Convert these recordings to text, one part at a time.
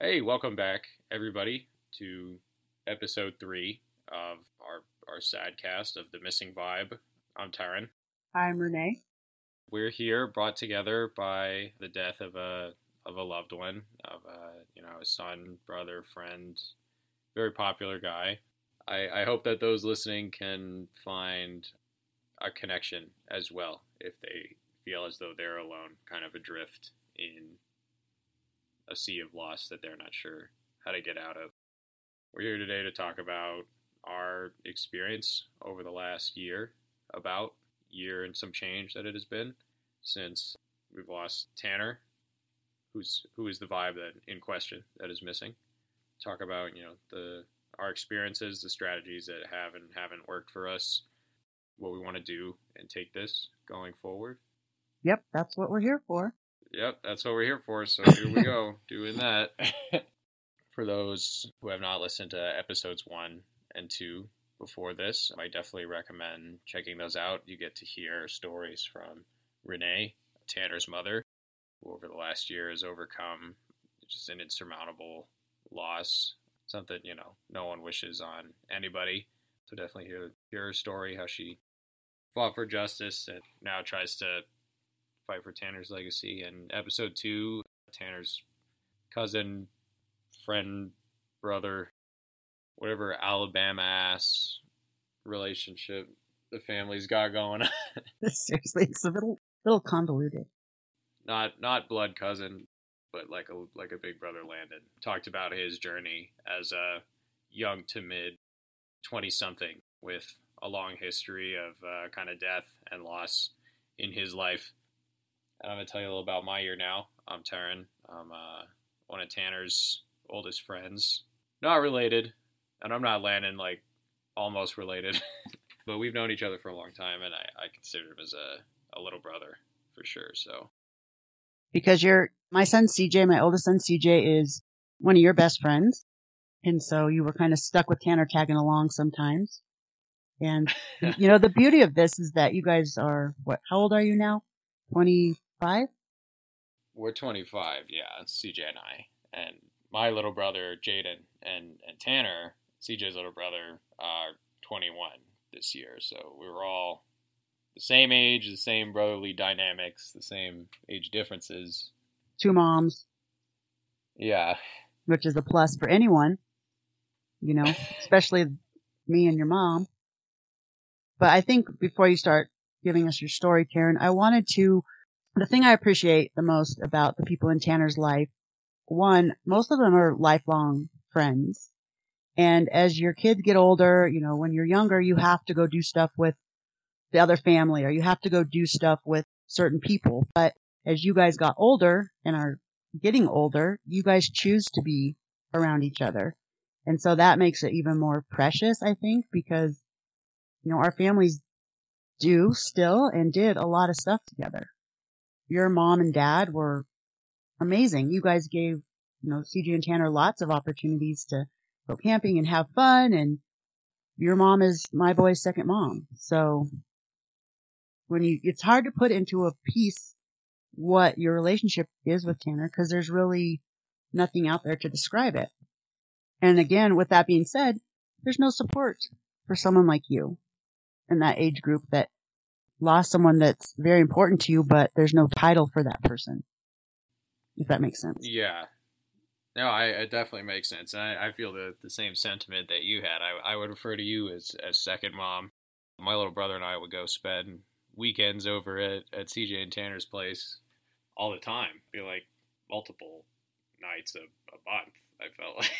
Hey, welcome back, everybody, to episode three of our our sad cast of the Missing Vibe. I'm Terren. I'm Renee. We're here, brought together by the death of a of a loved one, of a you know a son, brother, friend, very popular guy. I, I hope that those listening can find a connection as well if they feel as though they're alone, kind of adrift in a sea of loss that they're not sure how to get out of. We're here today to talk about our experience over the last year, about year and some change that it has been since we've lost Tanner, who's who is the vibe that in question that is missing. Talk about you know the our experiences, the strategies that have and haven't worked for us, what we want to do and take this going forward. Yep, that's what we're here for. Yep, that's what we're here for. So here we go, doing that. for those who have not listened to episodes one and two before this, I definitely recommend checking those out. You get to hear stories from Renee, Tanner's mother, who over the last year has overcome just an insurmountable loss, something, you know, no one wishes on anybody. So definitely hear, hear her story, how she fought for justice and now tries to fight for Tanner's legacy. And episode two, Tanner's cousin, friend, brother, whatever Alabama ass relationship the family's got going on. Seriously, it's a little little convoluted. not not blood cousin, but like a like a big brother Landon. Talked about his journey as a young to mid twenty something with a long history of uh, kind of death and loss in his life. And I'm gonna tell you a little about my year now. I'm Terren. I'm uh, one of Tanner's oldest friends. Not related, and I'm not Landon like almost related, but we've known each other for a long time, and I, I consider him as a, a little brother for sure. So Because you're my son CJ, my oldest son CJ is one of your best friends. And so you were kind of stuck with Tanner tagging along sometimes. And you know, the beauty of this is that you guys are what how old are you now? Twenty five? we're 25, yeah, it's CJ and I, and my little brother Jaden and and Tanner, CJ's little brother, are 21 this year. So we were all the same age, the same brotherly dynamics, the same age differences. Two moms, Yeah, which is a plus for anyone. You know, especially me and your mom. But I think before you start giving us your story, Terren, I wanted to, the thing I appreciate the most about the people in Tanner's life, one, most of them are lifelong friends. And as your kids get older, you know, when you're younger, you have to go do stuff with the other family or you have to go do stuff with certain people. But as you guys got older and are getting older, you guys choose to be around each other. And so that makes it even more precious, I think, because, you know, our families do still and did a lot of stuff together. Your mom and dad were amazing. You guys gave, you know, CJ and Tanner lots of opportunities to go camping and have fun. And your mom is my boy's second mom. So when you, it's hard to put into a piece what your relationship is with Tanner because there's really nothing out there to describe it. And again, with that being said, there's no support for someone like you in that age group that lost someone that's very important to you, but there's no title for that person. If that makes sense. yeah. No, I it definitely makes sense. I, I feel the, the same sentiment that you had. I, I would refer to you as, as second mom. My little brother and I would go spend weekends over at, at CJ and Tanner's place all the time. Be like multiple nights a, a month. I felt like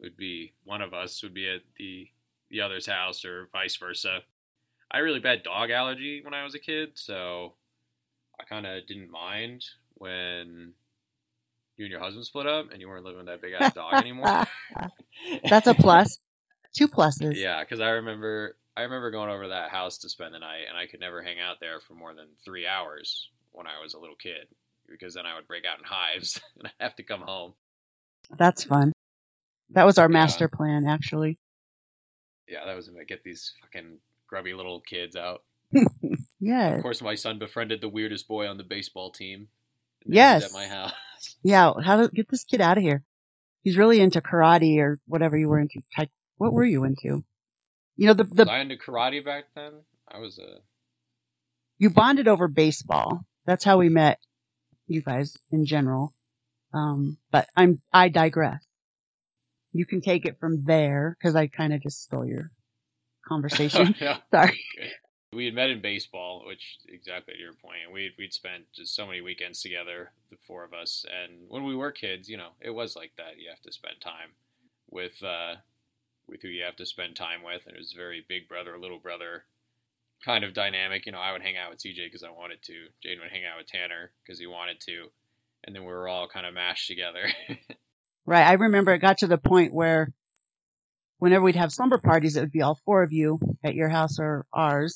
would be one of us would be at the the other's house or vice versa. I had really bad dog allergy when I was a kid, so I kind of didn't mind when you and your husband split up and you weren't living with that big ass dog anymore. That's a plus. Two pluses. Yeah, because I remember I remember going over to that house to spend the night, and I could never hang out there for more than three hours when I was a little kid, because then I would break out in hives and I'd have to come home. That's fun. That was our Yeah. master plan, actually. Yeah, that was to get these fucking grubby little kids out. Yeah. Of course, my son befriended the weirdest boy on the baseball team. Yes. At my house. Yeah, how to get this kid out of here. He's really into karate or whatever you were into. What were you into? You know, the, Was the, I into karate back then? I was a. you bonded over baseball. That's how we met you guys in general. Um, but I'm, I digress. You can take it from there because I kind of just stole your conversation. yeah. Sorry. We had met in baseball, which exactly to your point. We'd we'd spent just so many weekends together, the four of us. And when we were kids, you know, it was like that. You have to spend time with uh, with who you have to spend time with, and it was very big brother, little brother kind of dynamic. You know, I would hang out with CJ because I wanted to. Jaden would hang out with Tanner because he wanted to, and then we were all kind of mashed together. Right. I remember it got to the point where whenever we'd have slumber parties, it would be all four of you at your house or ours.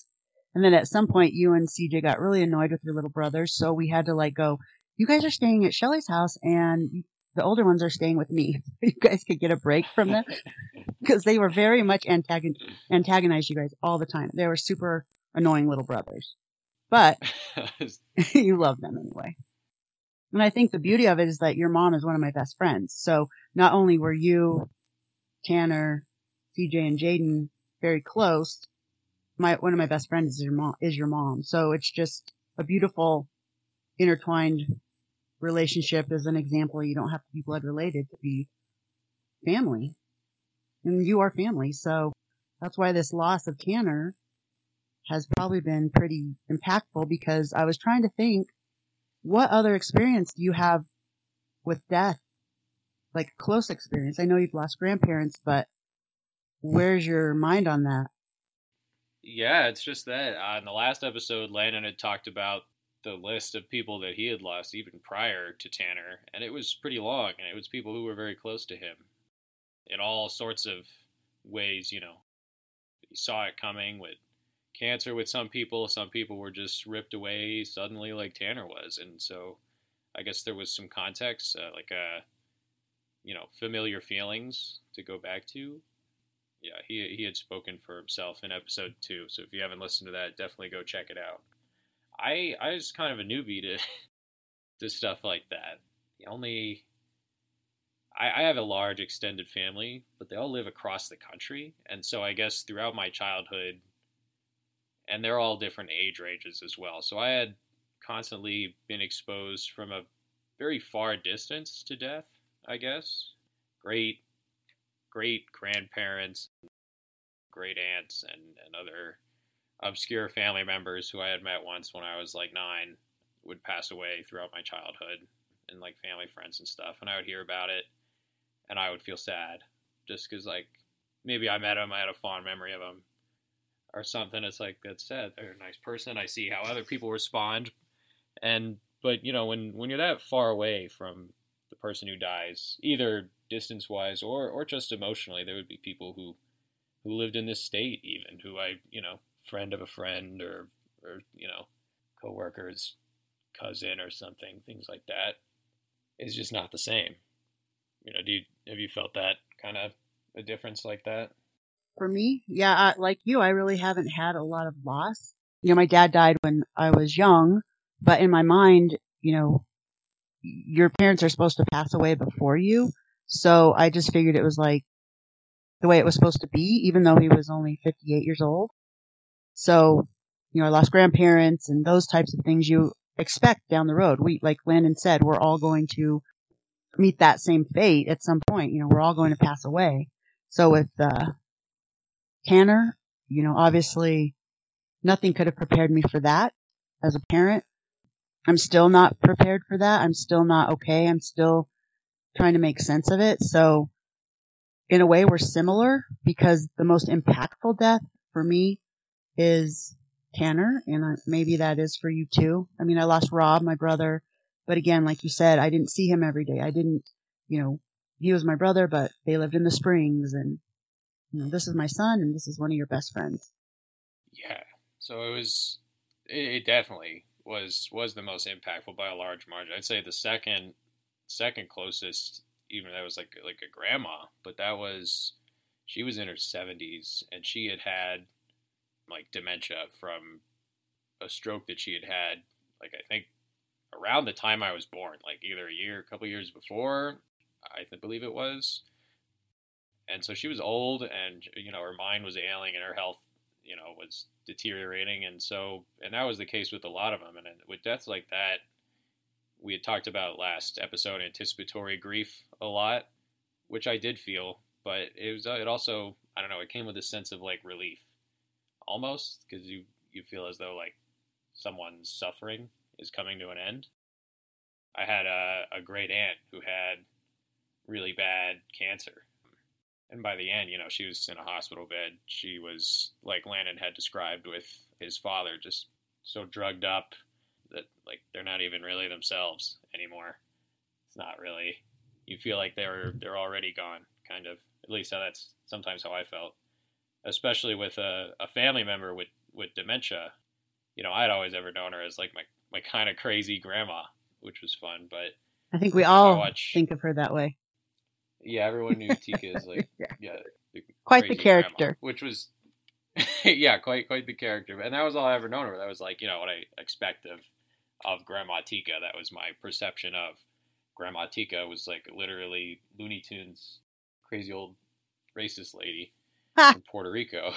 And then at some point, you and CJ got really annoyed with your little brothers. So we had to like go, you guys are staying at Shelly's house and the older ones are staying with me. you guys could get a break from them because they were very much antagon- antagonized you guys all the time. They were super annoying little brothers, but you love them anyway. And I think the beauty of it is that your mom is one of my best friends. So not only were you, Tanner, CJ, and Jaden very close, my one of my best friends is your mom. Is your mom. So it's just a beautiful, intertwined relationship. As an example, you don't have to be blood related to be family, and you are family. So that's why this loss of Tanner has probably been pretty impactful because I was trying to think what other experience do you have with death? Like close experience. I know you've lost grandparents, but where's your mind on that? Yeah, it's just that. Uh, in the last episode, Landon had talked about the list of people that he had lost even prior to Tanner, and it was pretty long, and it was people who were very close to him in all sorts of ways, you know. He saw it coming with cancer with some people, some people were just ripped away suddenly, like Tanner was, and so I guess there was some context, uh, like a, you know, familiar feelings to go back to yeah, he he had spoken for himself in episode two. So if you haven't listened to that, definitely go check it out. I I was kind of a newbie to to stuff like that. The only I, I have a large extended family, but they all live across the country, and so I guess throughout my childhood, and they're all different age ranges as well. So I had constantly been exposed from a very far distance to death. I guess great great grandparents, great aunts, and, and other obscure family members who I had met once when I was like nine would pass away throughout my childhood and like family friends and stuff. And I would hear about it and I would feel sad just because, like, maybe I met them, I had a fond memory of them or something. It's like, that's sad. They're a nice person. I see how other people respond. And, but, you know, when, when you're that far away from the person who dies, either distance wise or or just emotionally there would be people who who lived in this state even who I you know friend of a friend or or you know coworkers cousin or something things like that is just not the same you know do you have you felt that kind of a difference like that For me, yeah, I, like you, I really haven't had a lot of loss. You know, my dad died when I was young, but in my mind, you know, your parents are supposed to pass away before you. So I just figured it was like the way it was supposed to be, even though he was only 58 years old. So, you know, I lost grandparents and those types of things you expect down the road. We, like Landon said, we're all going to meet that same fate at some point. You know, we're all going to pass away. So with, uh, Tanner, you know, obviously nothing could have prepared me for that as a parent. I'm still not prepared for that. I'm still not okay. I'm still trying to make sense of it. So in a way, we're similar because the most impactful death for me is Tanner. And maybe that is for you too. I mean, I lost Rob, my brother. But again, like you said, I didn't see him every day. I didn't, you know, he was my brother, but they lived in the Springs and, you know, this is my son and this is one of your best friends. Yeah. So it was. It, it definitely was was the most impactful by a large margin. I'd say the second second closest, even that was like like a grandma, but that was she was in her seventies and she had had like dementia from a stroke that she had had like I think around the time I was born, like either a year, a couple years before, I believe it was. And so she was old, and you know her mind was ailing, and her health, you know, was deteriorating, and so and that was the case with a lot of them. And with deaths like that, we had talked about last episode anticipatory grief a lot, which I did feel, but it was uh, it also I don't know it came with a sense of like relief, almost because you you feel as though like someone's suffering is coming to an end. I had a, a great aunt who had really bad cancer. And by the end, you know, she was in a hospital bed. She was, like Landon had described with his father, just so drugged up that, like, they're not even really themselves anymore. It's not really. You feel like they're they're already gone, kind of. At least how that's sometimes how I felt. Especially with a, a family member with, with dementia. You know, I'd always ever known her as like my, my kind of crazy grandma, which was fun. But I think we all watch, think of her that way. Yeah, everyone knew Tika is like yeah, yeah the quite the character, grandma, which was yeah, quite quite the character. And that was all I ever known her. That was like you know what I expect of of Grandma Tika. That was my perception of Grandma Tika was like literally Looney Tunes, crazy old racist lady in Puerto Rico,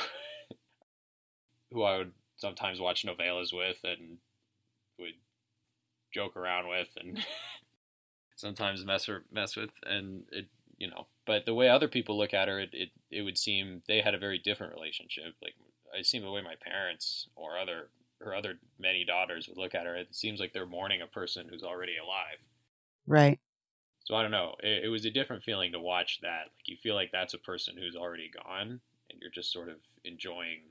who I would sometimes watch novelas with and would joke around with and sometimes mess or mess with and it you know but the way other people look at her it, it, it would seem they had a very different relationship like i see the way my parents or other her other many daughters would look at her it seems like they're mourning a person who's already alive. Right. So i don't know it, it was a different feeling to watch that like you feel like that's a person who's already gone and you're just sort of enjoying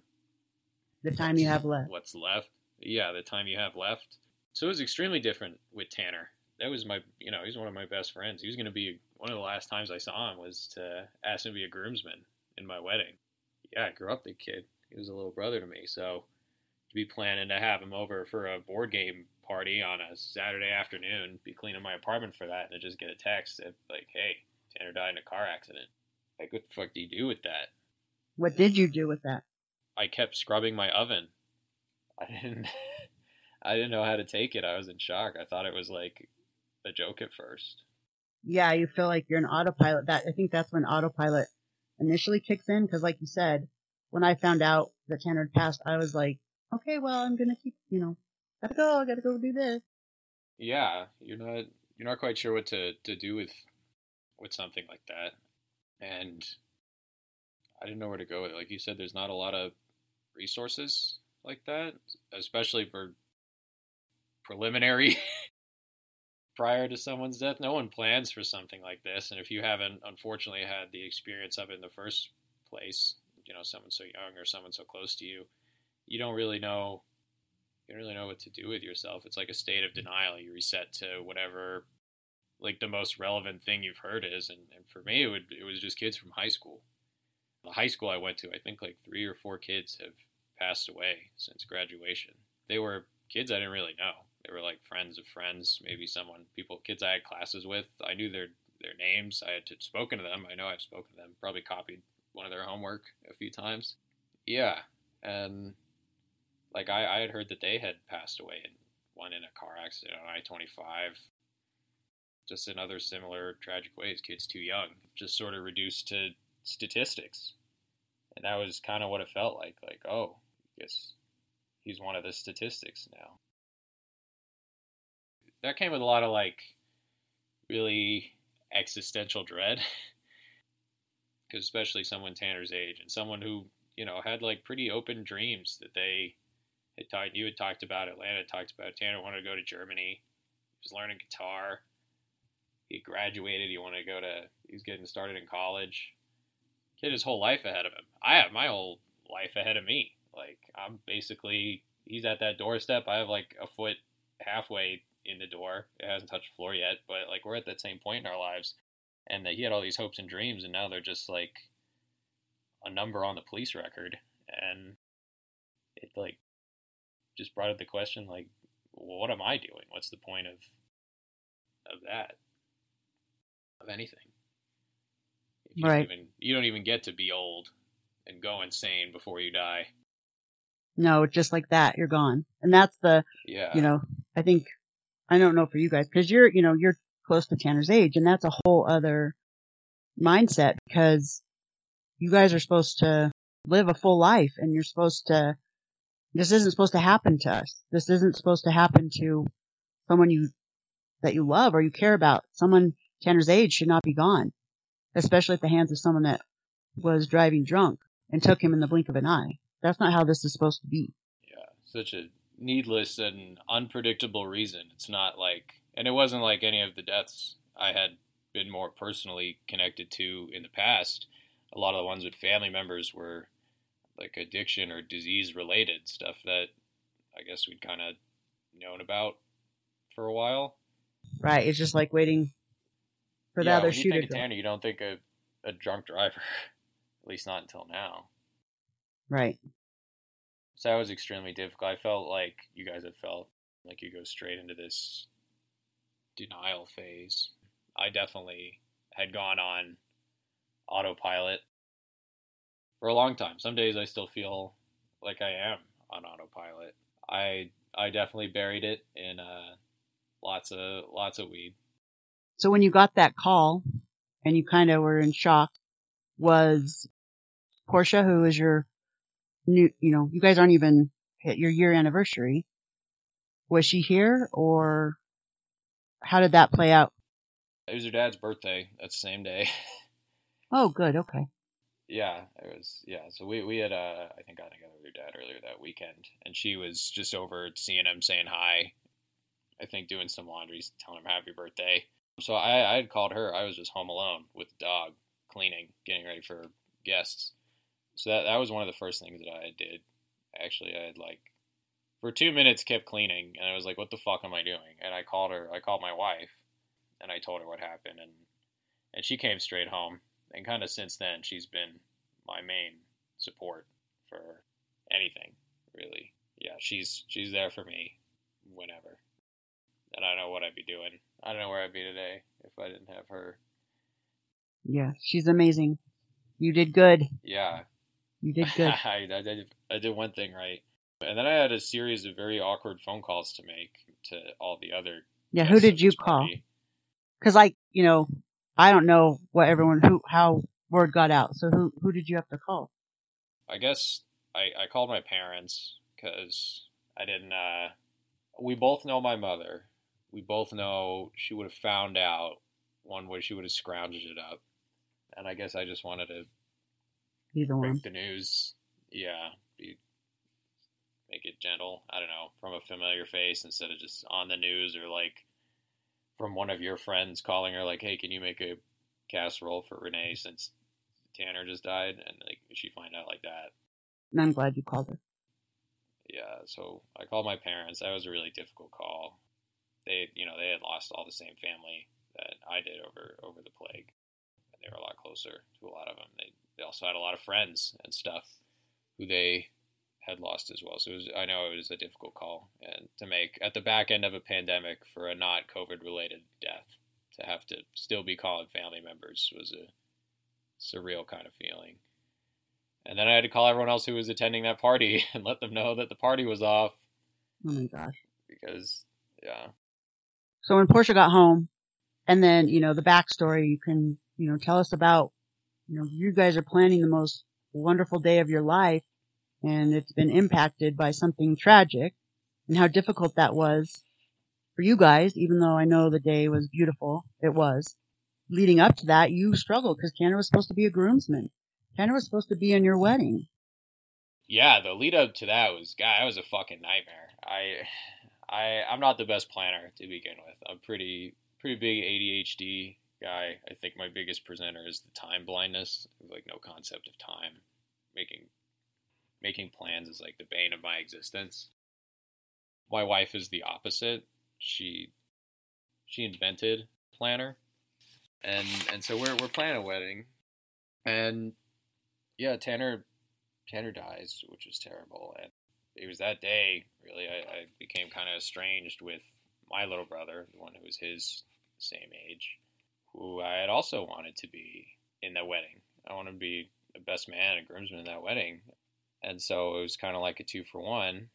the time you have left. what's left. Yeah the time you have left. So it was extremely different with tanner. That was my you know he's one of my best friends. He was going to be one of the last times I saw him was to ask him to be a groomsman in my wedding. Yeah, I grew up the kid. He was a little brother to me, so be planning to have him over for a board game party on a Saturday afternoon, be cleaning my apartment for that, and just get a text that like, "Hey, Tanner died in a car accident." Like, what the fuck do you do with that? What did you do with that? I kept scrubbing my oven. I didn't. I didn't know how to take it. I was in shock. I thought it was like a joke at first yeah, you feel like you're an autopilot. That I think that's when autopilot initially kicks in because, like you said, when I found out that Tanner had passed, I was like, okay, well, I'm gonna keep, you know, gotta go, I gotta go do this. Yeah, you're not you're not quite sure what to to do with with something like that, and I didn't know where to go with it. Like you said, there's not a lot of resources like that, especially for preliminary prior to someone's death. No one plans for something like this, and if you haven't, unfortunately, had the experience of it in the first place, you know, someone so young or someone so close to you, you don't really know. You don't really know what to do with yourself. It's like a state of denial. You reset to whatever, like the most relevant thing you've heard is, and, and for me, it would it was just kids from high school. The high school I went to, I think like three or four kids have passed away since graduation. They were kids I didn't really know they were like friends of friends, maybe someone, people, kids I had classes with. I knew their their names. I had spoken to them. I know I've spoken to them. Probably copied one of their homework a few times. Yeah, and like I, I had heard that they had passed away in one in a car accident on I twenty five. Just in other similar tragic ways, kids too young, just sort of reduced to statistics, and that was kind of what it felt like. Like, oh, I guess he's one of the statistics now that came with a lot of like really existential dread because especially someone Tanner's age and someone who you know had like pretty open dreams that they had talked. You had talked about Atlanta, talked about Tanner wanted to go to Germany. He was learning guitar. He graduated. He wanted to go to. he's getting started in college. Had his whole life ahead of him. I have my whole life ahead of me. Like I'm basically he's at that doorstep. I have like a foot halfway in the door. It hasn't touched the floor yet, but like we're at that same point in our lives, and that he had all these hopes and dreams, and now they're just like a number on the police record, and it like just brought up the question like, well, what am I doing? What's the point of of that? Of anything? You right. Don't even, you don't even get to be old and go insane before you die. No, just like that, you're gone. And that's the, yeah. you know, I think I don't know for you guys because you're, you know, you're close to Tanner's age and that's a whole other mindset because you guys are supposed to live a full life and you're supposed to, this isn't supposed to happen to us. This isn't supposed to happen to someone you, that you love or you care about. Someone Tanner's age should not be gone, especially at the hands of someone that was driving drunk and took him in the blink of an eye. That's not how this is supposed to be. Yeah, such a needless and unpredictable reason. It's not like, and it wasn't like any of the deaths I had been more personally connected to in the past. A lot of the ones with family members were like addiction or disease related stuff that I guess we'd kind of known about for a while. Right. It's just like waiting for the yeah, other when you shooter. think Tanner, you don't think of a drunk driver, at least not until now. right. So that was extremely difficult. I felt like you guys have felt like you go straight into this denial phase. I definitely had gone on autopilot for a long time. Some days I still feel like I am on autopilot. I I definitely buried it in uh, lots of lots of weed. So when you got that call and you kind of were in shock, was Portia, who is your new, you know, you guys aren't even hit your year anniversary. Was she here or how did that play out? It was her dad's birthday. That same day. Oh, good. Okay. Yeah, it was. Yeah, so we we had uh, I think got together with your dad earlier that weekend, and she was just over seeing him, saying hi. I think doing some laundry, telling him happy birthday. So I, I had called her. I was just home alone with the dog, cleaning, getting ready for guests. So that that was one of the first things that I did. Actually, I had like for two minutes kept cleaning, and I was like, "What the fuck am I doing?" And I called her. I called my wife, and I told her what happened, and and she came straight home. And kind of since then, she's been my main support for anything, really. Yeah, she's she's there for me whenever. And I don't know what I'd be doing. I don't know where I'd be today if I didn't have her. Yeah. She's amazing. You did good. Yeah, You did good. I, I did I did one thing right, and then I had a series of very awkward phone calls to make to all the other. Yeah. Who did you call? Cause like, you know, I don't know what everyone, who, how word got out. So who, who did you have to call? I guess I, I called my parents because I didn't. Uh, we both know my mother. We both know she would have found out one way she would have scrounged it up, and I guess I just wanted to Either one. break the news. Yeah, be, make it gentle. I don't know, from a familiar face instead of just on the news or like from one of your friends calling her like, "Hey, can you make a casserole for Renee since Tanner just died?" And like she find out like that. And I'm glad you called her. Yeah, so I called my parents. That was a really difficult call. They, you know, they had lost all the same family that I did over over the plague. And they were a lot closer to a lot of them. They they also had a lot of friends and stuff who they had lost as well. So it was, I know it was a difficult call and to make at the back end of a pandemic for a not COVID related death to have to still be calling family members was a surreal kind of feeling. And then I had to call everyone else who was attending that party and let them know that the party was off Oh my gosh. because, yeah. So when Portia got home and then, you know, the backstory, you can, you know, tell us about, you know, you guys are planning the most wonderful day of your life and it's been impacted by something tragic and how difficult that was for you guys, even though I know the day was beautiful. It was. Leading up to that, you struggled because Tanner was supposed to be a groomsman. Tanner was supposed to be in your wedding. Yeah, the lead up to that was, God, that was a fucking nightmare. I, I, I'm not the best planner to begin with. I'm pretty, pretty big ADHD guy. I think my biggest presenter is the time blindness, like no concept of time. Making, making plans is like the bane of my existence. My wife is the opposite. She, she invented planner, and and so we're we're planning a wedding, and yeah, Tanner, Tanner dies, which was terrible, and it was that day really I, I became kind of estranged with my little brother, the one who was his same age, who I had also wanted to be in that wedding. I wanted to be the best man and groomsman in that wedding, and so it was kind of like a two for one.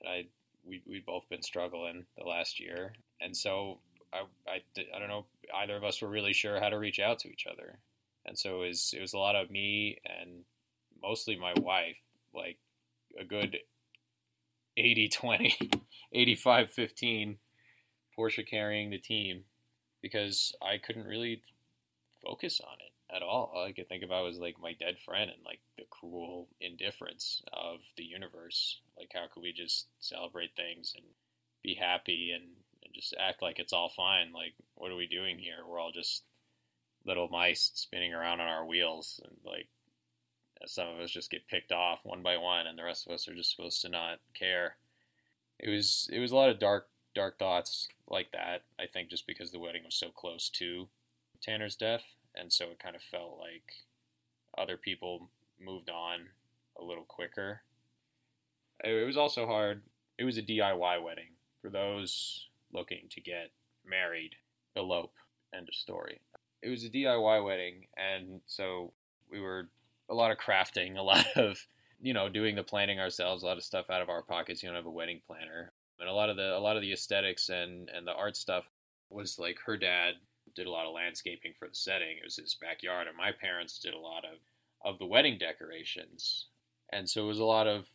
And I we we'd both been struggling the last year, and so I, I, I don't know either of us were really sure how to reach out to each other, and so it was it was a lot of me and mostly my wife, like a good 80 20, 85 15, Portia carrying the team because I couldn't really focus on it at all. All I could think about was like my dead friend and like the cruel indifference of the universe. Like, how could we just celebrate things and be happy and, and just act like it's all fine? Like, what are we doing here? We're all just little mice spinning around on our wheels and like some of us just get picked off one by one and the rest of us are just supposed to not care it was it was a lot of dark dark thoughts like that i think just because the wedding was so close to tanner's death and so it kind of felt like other people moved on a little quicker. It was also hard. It was a diy wedding for those looking to get married elope end of story. It was a diy wedding and so we were a lot of crafting, a lot of you know doing the planning ourselves, a lot of stuff out of our pockets. You don't have a wedding planner, and a lot of the a lot of the aesthetics and and the art stuff was like her dad did a lot of landscaping for the setting. It was his backyard, and my parents did a lot of of the wedding decorations, and so it was a lot of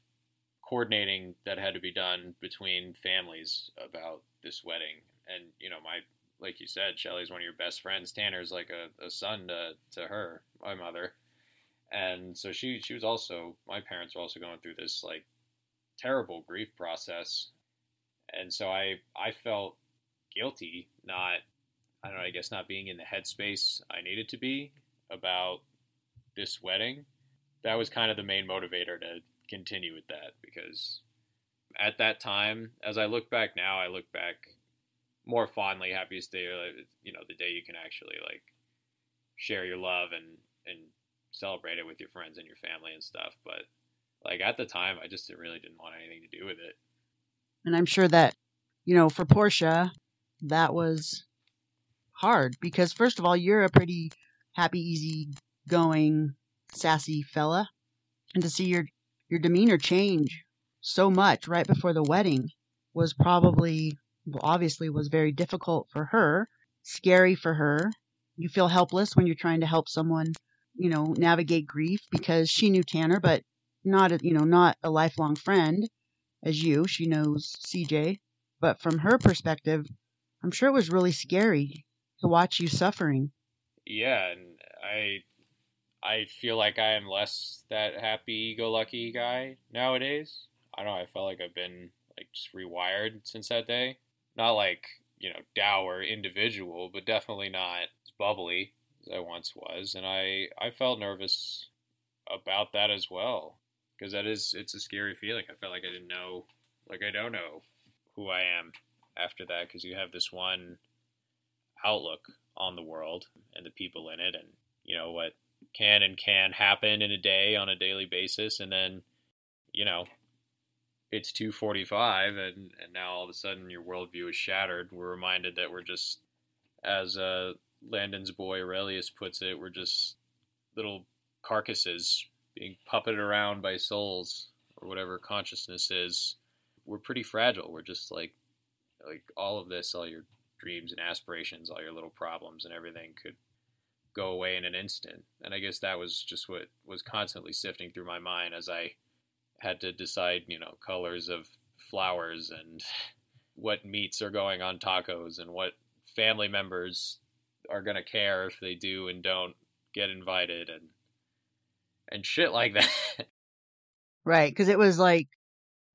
coordinating that had to be done between families about this wedding. And you know, my like you said, Shelly's one of your best friends. Tanner's like a, a son to, to her, my mother and so she she was also my parents were also going through this like terrible grief process and so i i felt guilty not i don't know i guess not being in the headspace i needed to be about this wedding that was kind of the main motivator to continue with that because at that time as i look back now i look back more fondly happiest day uh, you know the day you can actually like share your love and and celebrate it with your friends and your family and stuff. But like at the time, I just really didn't want anything to do with it. And I'm sure that, you know, for Portia, that was hard because first of all, you're a pretty happy, easy going, sassy fella. And to see your your demeanor change so much right before the wedding was probably well, obviously was very difficult for her, scary for her. You feel helpless when you're trying to help someone you know, navigate grief because she knew Tanner, but not a, you know, not a lifelong friend as you. She knows CJ, but from her perspective, I'm sure it was really scary to watch you suffering. Yeah, and I I feel like I am less that happy go lucky guy nowadays. I don't know, I felt like I've been like just rewired since that day. Not like, you know, dour individual, but definitely not bubbly as I once was, and I I felt nervous about that as well because that is it's a scary feeling. I felt like I didn't know, like I don't know who I am after that because you have this one outlook on the world and the people in it, and you know what can and can happen in a day on a daily basis, and then you know it's 2:45 and and now all of a sudden your worldview is shattered. We're reminded that we're just as a Landon's boy Aurelius puts it, we're just little carcasses being puppeted around by souls or whatever consciousness is. We're pretty fragile. We're just like like all of this, all your dreams and aspirations, all your little problems and everything could go away in an instant. And I guess that was just what was constantly sifting through my mind as I had to decide, you know, colors of flowers and what meats are going on tacos and what family members are gonna care if they do and don't get invited and and shit like that. Right, because it was like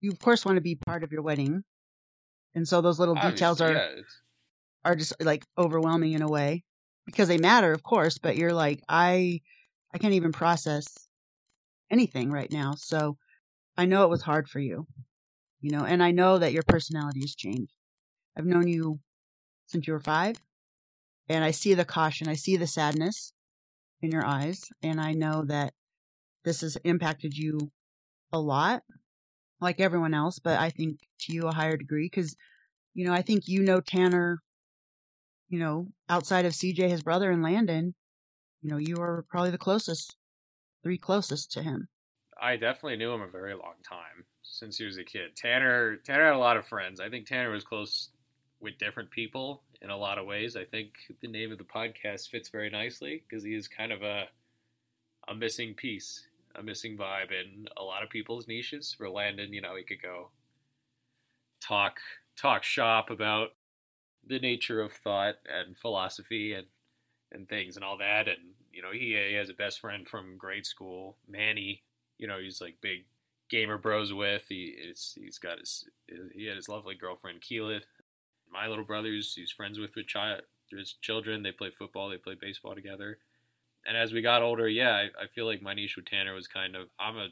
you of course want to be part of your wedding, and so those little Obviously, details are yeah, are just like overwhelming in a way because they matter, of course. But you're like I I can't even process anything right now, so I know it was hard for you, you know, and I know that your personality has changed. I've known you since you were five, and I see the caution, I see the sadness in your eyes, and I know that this has impacted you a lot, like everyone else, but I think to you a higher degree because, you know, I think you know Tanner, you know, outside of CJ, his brother, and Landon, you know, you are probably the closest, three closest to him. I definitely knew him a very long time since he was a kid. Tanner Tanner had a lot of friends. I think Tanner was close with different people in a lot of ways. I think the name of the podcast fits very nicely because he is kind of a a missing piece, a missing vibe in a lot of people's niches. For Landon, you know, he could go talk talk shop about the nature of thought and philosophy and and things and all that. And you know, he, he has a best friend from grade school, Manny. You know, he's like big gamer bros with. He is he's got his he had his lovely girlfriend Keelan. My little brothers, he's friends with with child his children. They play football, they play baseball together. And as we got older, yeah, I, I feel like my niche with Tanner was kind of I'm a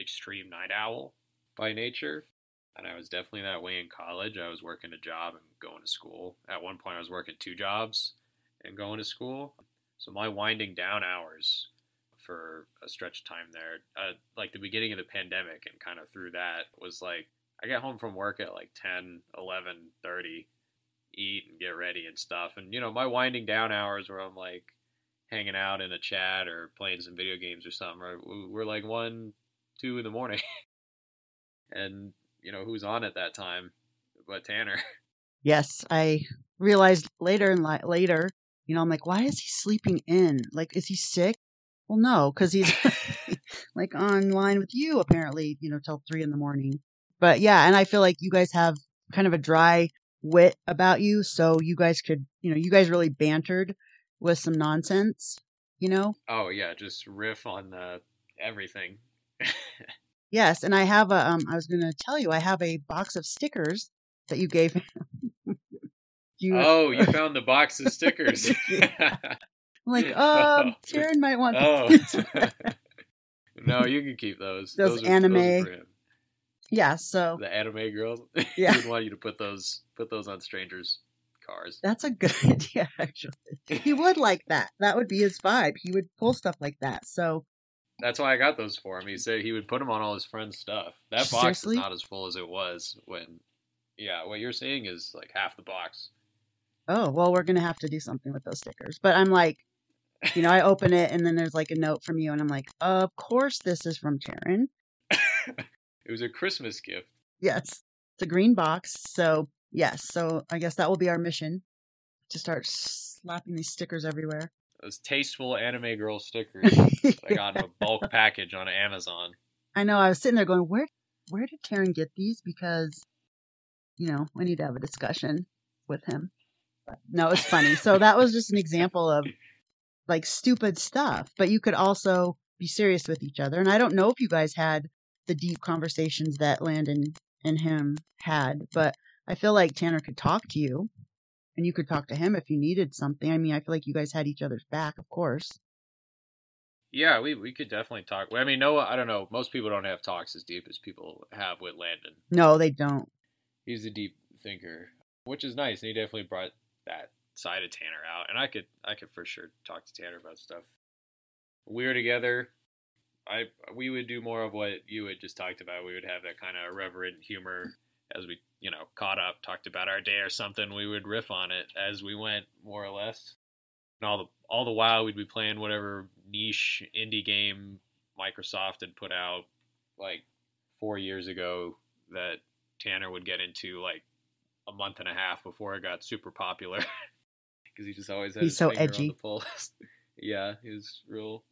extreme night owl by nature. And I was definitely that way in college. I was working a job and going to school. At one point, I was working two jobs and going to school. So my winding down hours for a stretch of time there, uh, like the beginning of the pandemic and kind of through that was like I get home from work at like 10, 11, 30, eat and get ready and stuff. And you know, my winding down hours where I'm like hanging out in a chat or playing some video games or something, or we're like one, two in the morning. and you know who's on at that time but Tanner. Yes, I realized later and li- later, you know, I'm like, why is he sleeping in? Like, is he sick? Well, no, because he's like online with you apparently, you know, till three in the morning. But yeah, and I feel like you guys have kind of a dry wit about you, so you guys could, you know, you guys really bantered with some nonsense, you know. Oh yeah, just riff on uh, everything. Yes, and I have a. Um, I was going to tell you, I have a box of stickers that you gave. you, oh, you found the box of stickers. I'm like, um, Terren might want. Oh. no, you can keep those. Those, those anime. Are, those yeah, so the anime girls. Yeah, would want you to put those put those on strangers' cars. That's a good idea, actually. He would like that. That would be his vibe. He would pull stuff like that. So that's why I got those for him. He said he would put them on all his friends' stuff. That box Seriously? is not as full as it was when. Yeah, what you're saying is like half the box. Oh well, we're gonna have to do something with those stickers. But I'm like, you know, I open it and then there's like a note from you, and I'm like, of course this is from Terren. it was a Christmas gift. Yes, it's a green box. So yes, so I guess that will be our mission to start slapping these stickers everywhere those tasteful anime girl stickers. I got in a bulk package on Amazon. I know. I was sitting there going, where where did Terren get these? Because you know, we need to have a discussion with him. But no, it's funny. so that was just an example of like stupid stuff, but you could also be serious with each other. And I don't know if you guys had the deep conversations that Landon and him had, but I feel like Tanner could talk to you and you could talk to him if you needed something. I mean, I feel like you guys had each other's back, of course. Yeah, we we could definitely talk. I mean, no, I don't know. Most people don't have talks as deep as people have with Landon. No, they don't. He's a deep thinker, which is nice, and he definitely brought that side of Tanner out. And I could I could for sure talk to Tanner about stuff. We were together. I we would do more of what you had just talked about. We would have that kind of irreverent humor as we you know caught up, talked about our day or something, we would riff on it as we went, more or less. And all the all the while, we'd be playing whatever niche indie game Microsoft had put out like four years ago that Tanner would get into like a month and a half before it got super popular because he just always had he's his so edgy. on the pulse. yeah, he was real.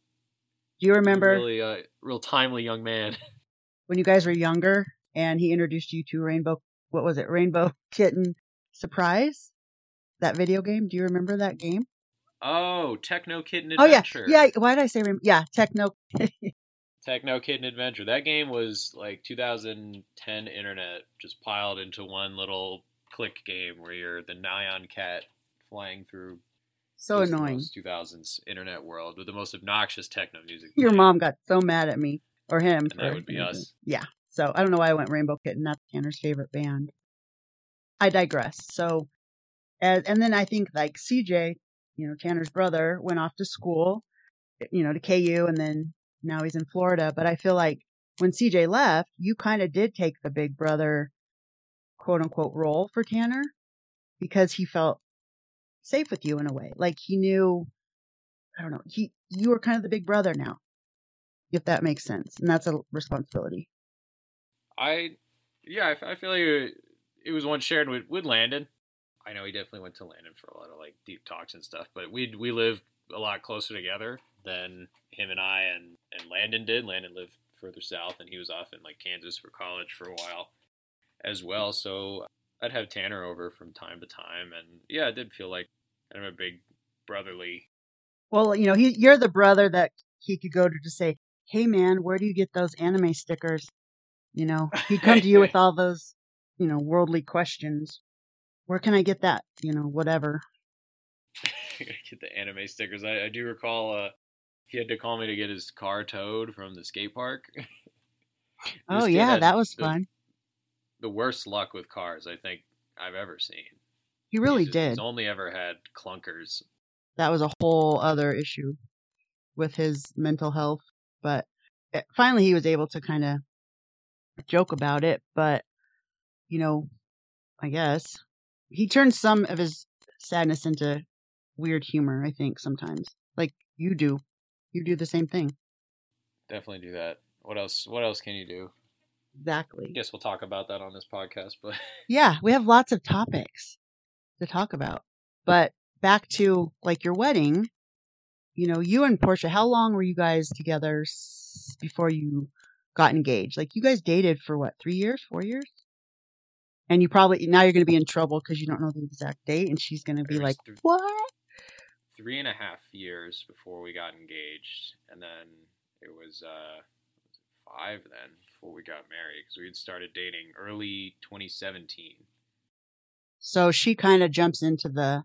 Do you remember really uh, real timely young man when you guys were younger and he introduced you to Rainbow what was it, Rainbow Kitten Surprise? That video game. Do you remember that game? Oh, Techno Kitten Adventure. Oh yeah, yeah. Why did I say Rainbow? Yeah, Techno. Techno Kitten Adventure. That game was like 2010 internet, just piled into one little click game where you're the Nyan cat flying through. So annoying. 2000s internet world with the most obnoxious techno music. Your mom got so mad at me or him. That would be us. Yeah. So I don't know why I went Rainbow Kitten. That's Tanner's favorite band. I digress. So, and, and then I think like CJ, you know, Tanner's brother went off to school, eh, you know, to KU and then now he's in Florida. But I feel like when CJ left, you kind of did take the big brother quote unquote role for Tanner because he felt safe with you in a way. Like he knew, I don't know, he, you were kind of the big brother now, if that makes sense. And that's a responsibility. I yeah, I, I feel like it, was one shared with with Landon. I know he definitely went to Landon for a lot of like deep talks and stuff, but we we live a lot closer together than him and I and and Landon did. Landon lived further south, and he was off in like Kansas for college for a while as well. So I'd have Tanner over from time to time, and yeah, it did feel like kind of a big brotherly. Well, you know, he, you're the brother that he could go to to say, "Hey, man, where do you get those anime stickers?" You know, he'd come to you with all those, you know, worldly questions. Where can I get that? You know, whatever. get the anime stickers. I, I do recall uh, he had to call me to get his car towed from the skate park. oh yeah, that was fun. The, the, worst luck with cars I think I've ever seen. He really he's, did. He's only ever had clunkers. That was a whole other issue with his mental health, but eh, finally he was able to kind of joke about it. But you know, I guess he turns some of his sadness into weird humor. I think sometimes, like you do, you do the same thing. Definitely do that. What else? What else can you do? Exactly. I guess we'll talk about that on this podcast, but yeah, we have lots of topics to talk about. But back to like your wedding, you know, you and Portia, how long were you guys together before you got engaged? Like you guys dated for what, three years, four years? And you probably now you're going to be in trouble because you don't know the exact date, and she's going to be like, th- "What?" Three and a half years before we got engaged, and then it was uh, five then before we got married because we had started dating early 2017. So she kind of jumps into the.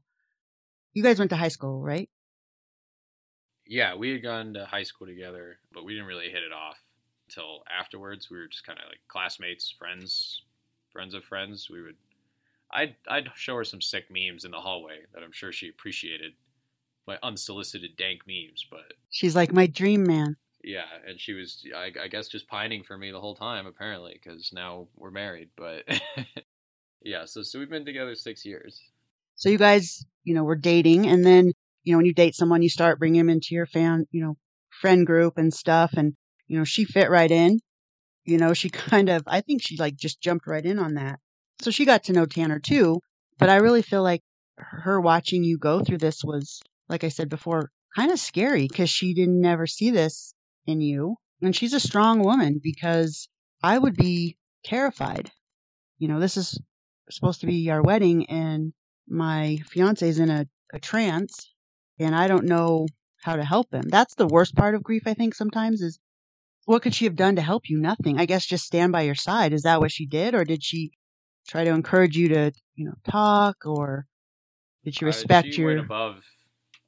You guys went to high school, right? Yeah, we had gone to high school together, but we didn't really hit it off until afterwards. We were just kind of like classmates, friends, friends of friends. We would, I'd I'd show her some sick memes in the hallway that I'm sure she appreciated, my unsolicited dank memes. But she's like my dream man. Yeah, and she was, I, I guess, just pining for me the whole time apparently, because now we're married. But yeah, so so we've been together six years. So you guys, you know, were dating, and then you know when you date someone, you start bringing them into your fan, you know, friend group and stuff, and you know she fit right in you know, she kind of, I think she like just jumped right in on that. So she got to know Tanner too. But I really feel like her watching you go through this was, like I said before, kind of scary because she didn't never see this in you. And she's a strong woman because I would be terrified. You know, this is supposed to be our wedding and my fiance's in a, a trance and I don't know how to help him. That's the worst part of grief, I think, sometimes is what could she have done to help you? Nothing. I guess just stand by your side. Is that what she did, or did she try to encourage you to, you know, talk, or did she respect uh, she your above,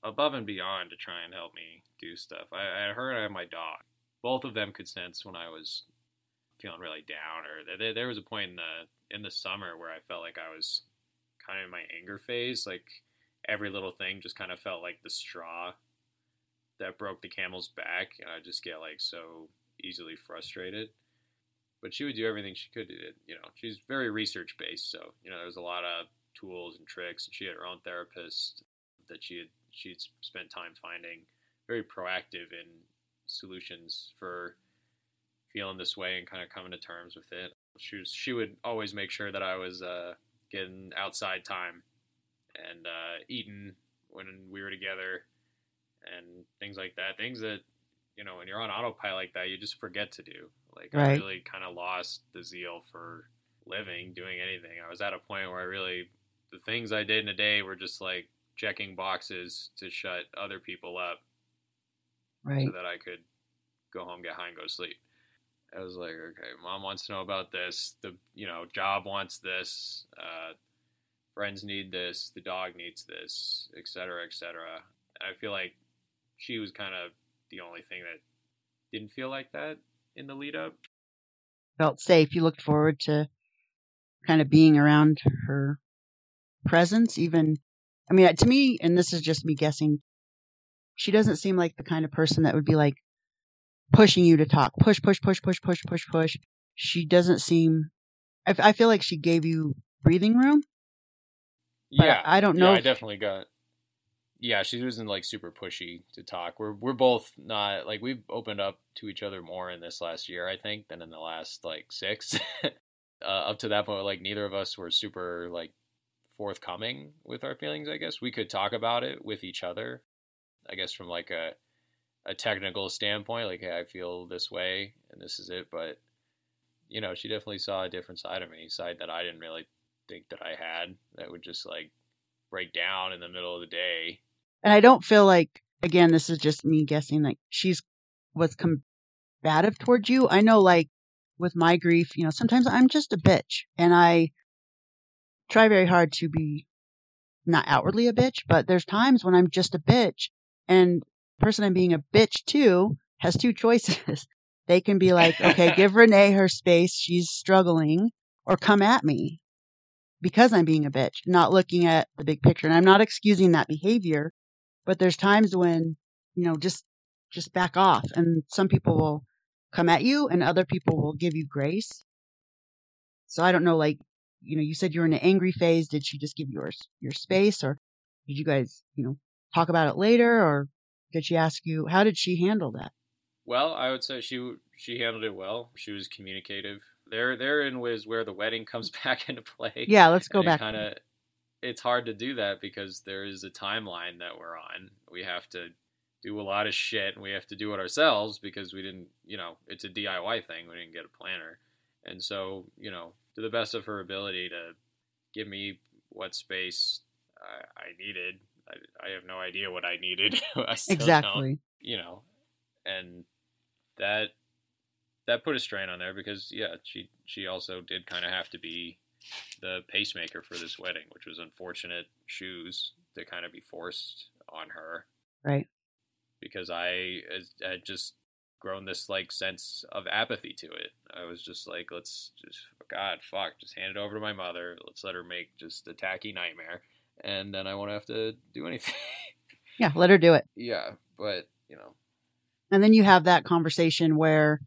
above and beyond to try and help me do stuff? I, I heard I had my dog. Both of them could sense when I was feeling really down, or there, there was a point in the in the summer where I felt like I was kind of in my anger phase, like every little thing just kind of felt like the straw that broke the camel's back, and I just get like so easily frustrated. But she would do everything she could to, you know, she's very research based. So, you know, there's a lot of tools and tricks. And she had her own therapist that she had, she'd spent time finding very proactive in solutions for feeling this way and kind of coming to terms with it. She was, she would always make sure that I was uh, getting outside time and uh, eating when we were together and things like that. Things that you know, when you're on autopilot like that, you just forget to do. Like right. I really kind of lost the zeal for living, doing anything. I was at a point where I really the things I did in a day were just like checking boxes to shut other people up, right? So that I could go home, get high, and go to sleep. I was like, okay, mom wants to know about this. The you know job wants this. Uh, friends need this. The dog needs this, etc., etc. I feel like she was kind of the only thing that didn't feel like that in the lead up. Felt safe. You looked forward to kind of being around her presence, even. I mean, to me, and this is just me guessing, she doesn't seem like the kind of person that would be like pushing you to talk. Push, push, push, push, push, push, push. She doesn't seem. I, I feel like she gave you breathing room. yeah, I don't know. Yeah, if, I definitely got yeah, she wasn't like super pushy to talk. We're we're both not like we've opened up to each other more in this last year, I think, than in the last like six. uh, up to that point, like neither of us were super like forthcoming with our feelings. I guess we could talk about it with each other. I guess from like a a technical standpoint, like hey, I feel this way and this is it. But you know, she definitely saw a different side of me, side that I didn't really think that I had. That would just like break down in the middle of the day. And I don't feel like, again, this is just me guessing, like she's was combative towards you. I know, like with my grief, you know, sometimes I'm just a bitch and I try very hard to be not outwardly a bitch, but there's times when I'm just a bitch and the person I'm being a bitch to has two choices. they can be like, okay, give Renee her space. She's struggling or come at me because I'm being a bitch, not looking at the big picture. And I'm not excusing that behavior, but there's times when, you know, just, just back off. And some people will come at you and other people will give you grace. So I don't know, like, you know, you said you're in an angry phase. Did she just give you your, your space or did you guys, you know, talk about it later or did she ask you, how did she handle that? Well, I would say she, she handled it well. She was communicative there therein was where the wedding comes back into play. Yeah, let's go back. Kind of, it's hard to do that because there is a timeline that we're on. We have to do a lot of shit, and we have to do it ourselves because we didn't, you know, it's a DIY thing. We didn't get a planner, and so you know, to the best of her ability to give me what space I, I needed. I, I, have no idea what I needed. I exactly. You know, and that that put a strain on there because yeah, she she also did kind of have to be the pacemaker for this wedding, which was unfortunate shoes to kind of be forced on her. Right. Because I had just grown this like sense of apathy to it. I was just like, let's just God, fuck, just hand it over to my mother. Let's let her make just a tacky nightmare, and then I won't have to do anything. yeah, let her do it. Yeah, but you know. And then you have that conversation where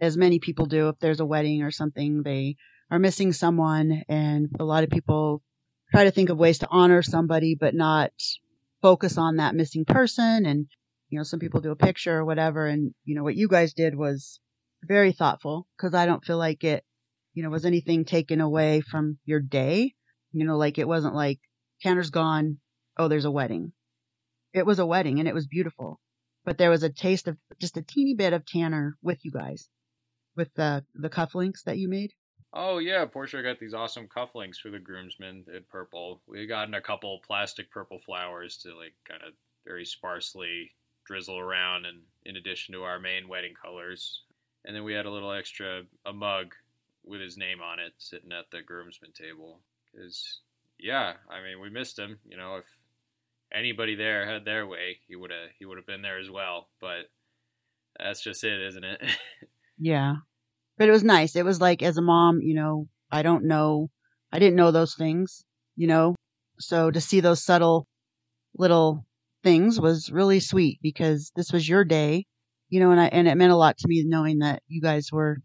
as many people do if there's a wedding or something, they are missing someone. And a lot of people try to think of ways to honor somebody, but not focus on that missing person. And, you know, some people do a picture or whatever. And, you know, what you guys did was very thoughtful because I don't feel like it, you know, was anything taken away from your day. You know, like it wasn't like Tanner's gone. Oh, there's a wedding. It was a wedding and it was beautiful, but there was a taste of just a teeny bit of Tanner with you guys with the the cufflinks that you made? Oh yeah, Portia got these awesome cufflinks for the groomsmen in purple. We gotten a couple plastic purple flowers to like kind of very sparsely drizzle around, and in addition to our main wedding colors, and then we had a little extra a mug with his name on it sitting at the groomsmen table. Because yeah, I mean we missed him. You know, if anybody there had their way, he would have he would have been there as well. But that's just it, isn't it? Yeah. But it was nice. It was like, as a mom, you know, I don't know, I didn't know those things, you know, so to see those subtle little things was really sweet because this was your day, you know, and I, and it meant a lot to me knowing that you guys were,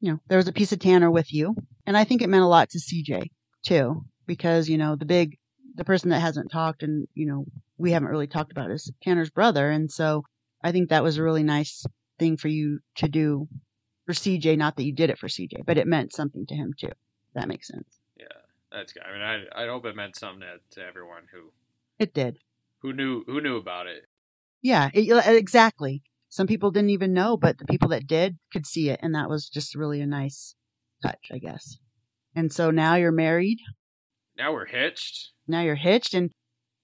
you know, there was a piece of Tanner with you. And I think it meant a lot to CJ too, because, you know, the big, the person that hasn't talked and, you know, we haven't really talked about is Tanner's brother. And so I think that was a really nice thing for you to do for CJ. Not that you did it for CJ, but it meant something to him too. That makes sense. Yeah, that's good. I mean, I I hope it meant something to, to everyone who it did. Who knew who knew about it? Yeah, it, exactly. Some people didn't even know, but the people that did could see it, and that was just really a nice touch, I guess. And so now you're married. Now we're hitched. Now you're hitched, and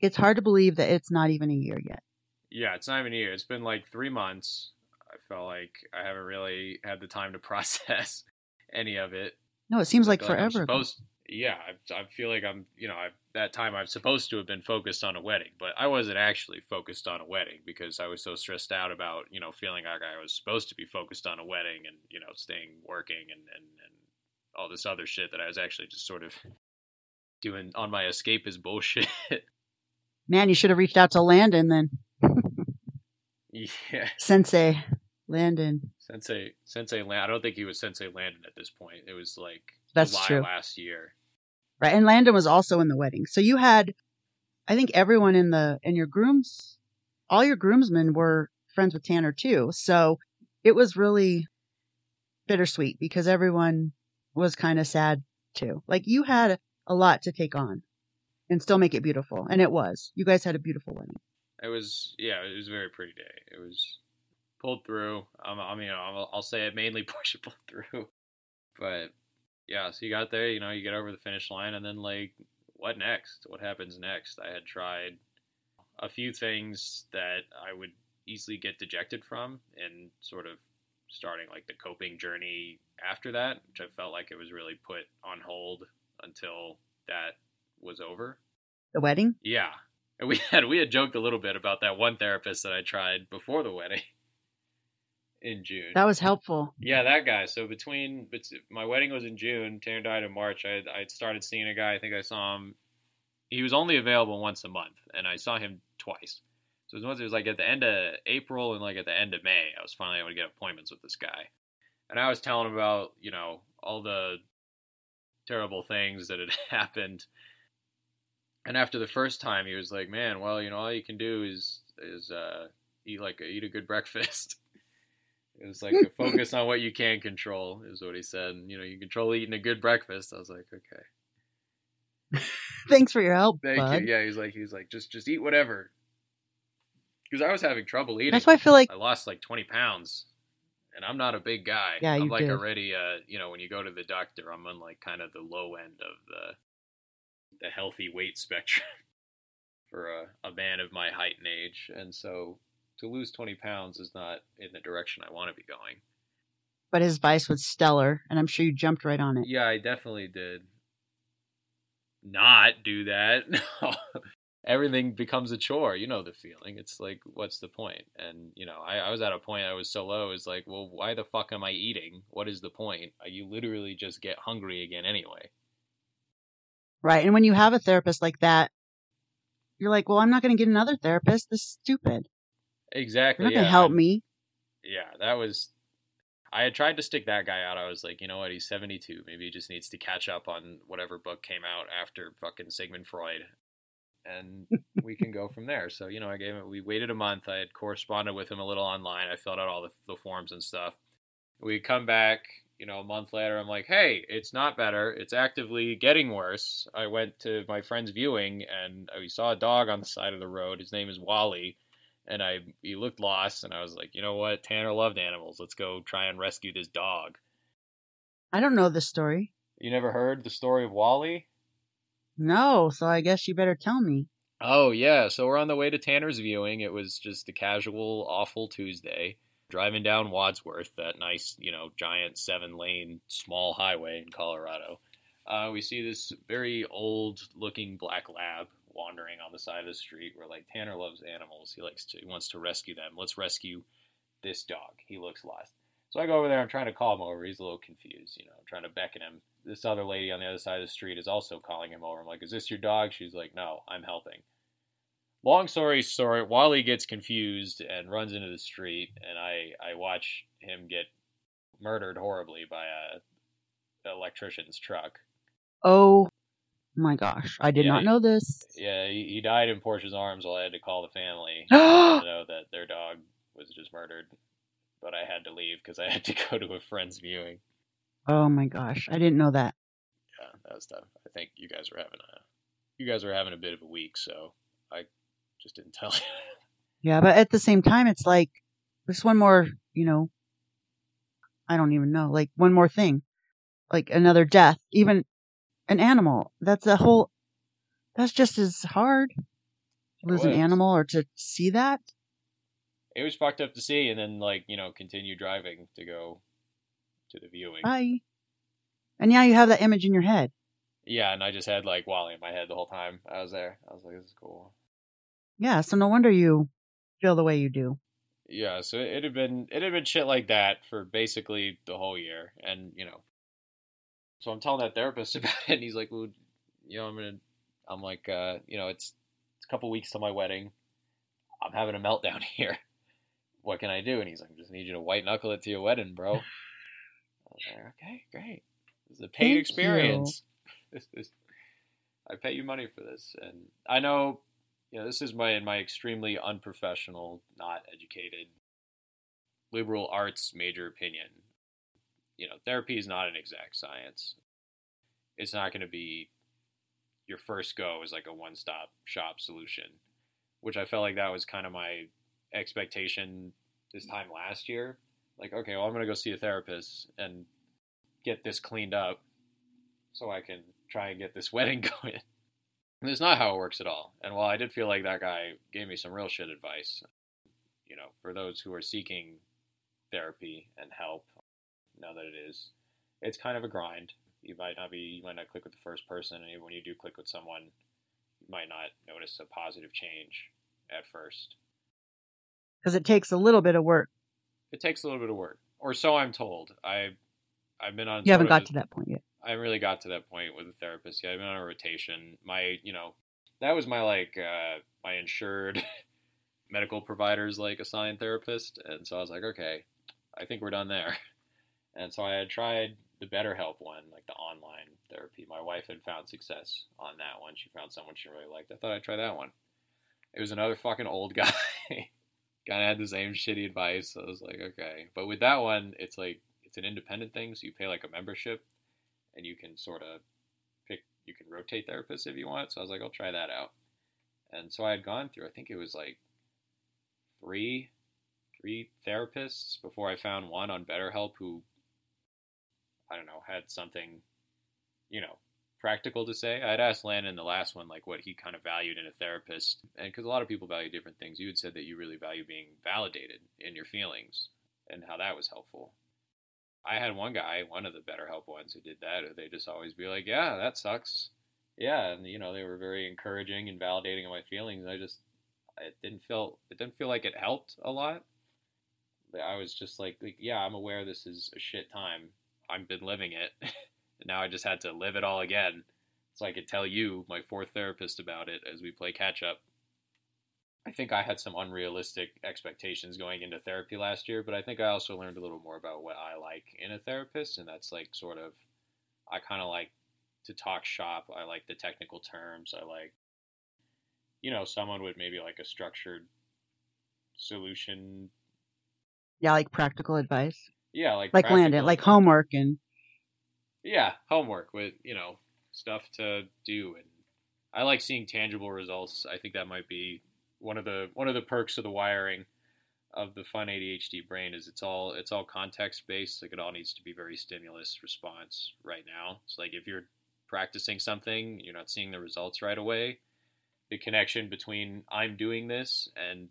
it's hard to believe that it's not even a year yet. Yeah, it's not even a year. It's been like three months. I felt like I haven't really had the time to process any of it. No, it seems like, like forever. supposed, yeah, I, I, feel like I'm, you know, I, that time I'm supposed to have been focused on a wedding, but I wasn't actually focused on a wedding because I was so stressed out about, you know, feeling like I was supposed to be focused on a wedding and, you know, staying working and, and, and all this other shit that I was actually just sort of doing on my escapist bullshit. Man, you should have reached out to Landon then. Yeah. Sensei Landon. Sensei Sensei Landon. I don't think he was Sensei Landon at this point. It was like That's July true. last year. Right. And Landon was also in the wedding. So you had I think everyone in the in your grooms all your groomsmen were friends with Tanner too. So it was really bittersweet because everyone was kind of sad too. Like you had a lot to take on. and still make it beautiful. And it was. You guys had a beautiful wedding. It was yeah, it was a very pretty day. It was pulled through. Um, I mean, I'll, I'll say it mainly Portia pulled through, but yeah. So you got there, you know, you get over the finish line, and then like, what next? What happens next? I had tried a few things that I would easily get dejected from, and sort of starting like the coping journey after that, which I felt like it was really put on hold until that was over. The wedding? Yeah. And we had we had joked a little bit about that one therapist that I tried before the wedding in June. That was helpful. Yeah, that guy. So between but my wedding was in June, Tanner died in March. I I started seeing a guy. I think I saw him. He was only available once a month, and I saw him twice. So it was, it was like at the end of April and like at the end of May, I was finally able to get appointments with this guy. And I was telling him about, you know, all the terrible things that had happened. And after the first time, he was like, "Man, well, you know, all you can do is is uh, eat like a, eat a good breakfast." it was like focus on what you can control, is what he said. And, you know, you control eating a good breakfast. I was like, okay. Thanks for your help. Thank bud. you. Yeah, he's like, he's like, just just eat whatever. Because I was having trouble eating. That's why I feel like I lost like 20 pounds, and I'm not a big guy. Yeah, I'm you like did. already, uh, you know, when you go to the doctor, I'm on like kind of the low end of the the healthy weight spectrum for a, a man of my height and age, and so to lose 20 pounds is not in the direction I want to be going. but his advice was stellar, and I'm sure you jumped right on it. Yeah, I definitely did not do that. Everything becomes a chore. You know the feeling. It's like, what's the point? And, you know, I, I was at a point I was so low, it's like, well, why the fuck am I eating? What is the point? You literally just get hungry again anyway. Right. And when you have a therapist like that, you're like, well, I'm not going to get another therapist. This is stupid. Exactly. You're not going to yeah. help me. Yeah, that was. I had tried to stick that guy out. I was like, you know what? He's 72. Maybe he just needs to catch up on whatever book came out after fucking Sigmund Freud. And we can go from there. So, you know, I gave him, we waited a month. I had corresponded with him a little online. I filled out all the, the forms and stuff. We come back, you know, a month later. I'm like, hey, it's not better. It's actively getting worse. I went to my friend's viewing and we saw a dog on the side of the road. His name is Wally and I he looked lost, and I was like, you know what, Tanner loved animals. Let's go try and rescue this dog. I don't know this story. You never heard the story of Wally? No, so I guess you better tell me. Oh yeah, so we're on the way to Tanner's viewing. It was just a casual, awful Tuesday. Driving down Wadsworth, that nice, you know, giant seven-lane small highway in Colorado. Uh, we see this very old-looking black lab wandering on the side of the street. We're like, Tanner loves animals. He likes to, he wants to rescue them. Let's rescue this dog. He looks lost. So I go over there. I'm trying to call him over. He's a little confused. You know, trying to beckon him. This other lady on the other side of the street is also calling him over. I'm like, "Is this your dog?" She's like, "No, I'm helping." Long story short, Wally gets confused and runs into the street, and I I watch him get murdered horribly by a electrician's truck. Oh my gosh. I did Yeah, not know this. Yeah, he, he died in Portia's arms while I had to call the family to know that their dog was just murdered. But I had to leave because I had to go to a friend's viewing. oh my gosh. I didn't know that. Yeah, that was tough. I think you guys were having a you guys were having a bit of a week, so I just didn't tell you. Yeah, but at the same time, it's like there's one more, you know, I don't even know, like one more thing, like another death, even an animal. That's a whole, that's just as hard to lose an animal or to see that. it was fucked up to see, and then like you know continue driving to go to the viewing. Bye. And yeah, you have that image in your head. Yeah, and I just had like Wally in my head the whole time I was there. I was like, this is cool. Yeah, so no wonder you feel the way you do. Yeah, so it had been it had been shit like that for basically the whole year, and you know, so I'm telling that therapist about it, and he's like, "Well, you know, I'm gonna," I'm like, uh, you know, it's it's a couple weeks to my wedding. I'm having a meltdown here. What can I do? And he's like, I just need you to white knuckle it to your wedding, bro. I was like, okay, great. This is a paid Thank experience. This is, I pay you money for this, and I know you know, this is my my extremely unprofessional, not educated, liberal arts major opinion. You know, therapy is not an exact science. It's not going to be your first go is like a one stop shop solution, which I felt like that was kind of my expectation this mm. time last year. Like, okay, well, I'm going to go see a therapist and get this cleaned up so I can try and get this wedding going. And it's not how it works at all. And while I did feel like that guy gave me some real shit advice, you know, for those who are seeking therapy and help, know that it is, it's kind of a grind. You might not be, you might not click with the first person, and when you do click with someone, you might not notice a positive change at first. Because it takes a little bit of work. It takes a little bit of work, or so I'm told. I, I've been on. You haven't got to that point yet. I really got to that point with a therapist yet. I've been on a rotation. My, you know, that was my like uh, my insured medical providers like assigned therapist, and so I was like, okay, I think we're done there. And so I had tried the BetterHelp one, like the online therapy. My wife had found success on that one. She found someone she really liked. I thought I'd try that one. It was another fucking old guy. kind of had the same shitty advice. So I was like, okay. But with that one, it's like it's an independent thing, so you pay like a membership, and you can sort of pick. You can rotate therapists if you want. So I was like, I'll try that out. And so I had gone through. I think it was like three three therapists before I found one on BetterHelp who I don't know had something, you know, practical to say. I'd asked Landon the last one like what he kind of valued in a therapist, and because a lot of people value different things. You had said that you really value being validated in your feelings and how that was helpful. I had one guy, one of the BetterHelp ones, who did that. They just always be like, "Yeah, that sucks." Yeah, and you know they were very encouraging and validating of my feelings. I just it didn't feel it didn't feel like it helped a lot. I was just like, like, yeah, I'm aware this is a shit time. I've been living it. and now I just had to live it all again. So I could tell you, my fourth therapist, about it as we play catch up. I think I had some unrealistic expectations going into therapy last year, but I think I also learned a little more about what I like in a therapist. And that's like sort of, I kind of like to talk shop. I like the technical terms. I like, you know, someone with maybe like a structured solution yeah, like practical advice. Yeah, like like Landon, like homework and yeah, homework with you know stuff to do, and I like seeing tangible results. I think that might be one of the one of the perks of the wiring of the fun ADHD brain is it's all it's all context based. Like it all needs to be very stimulus response right now. It's like if you're practicing something, you're not seeing the results right away. The connection between I'm doing this and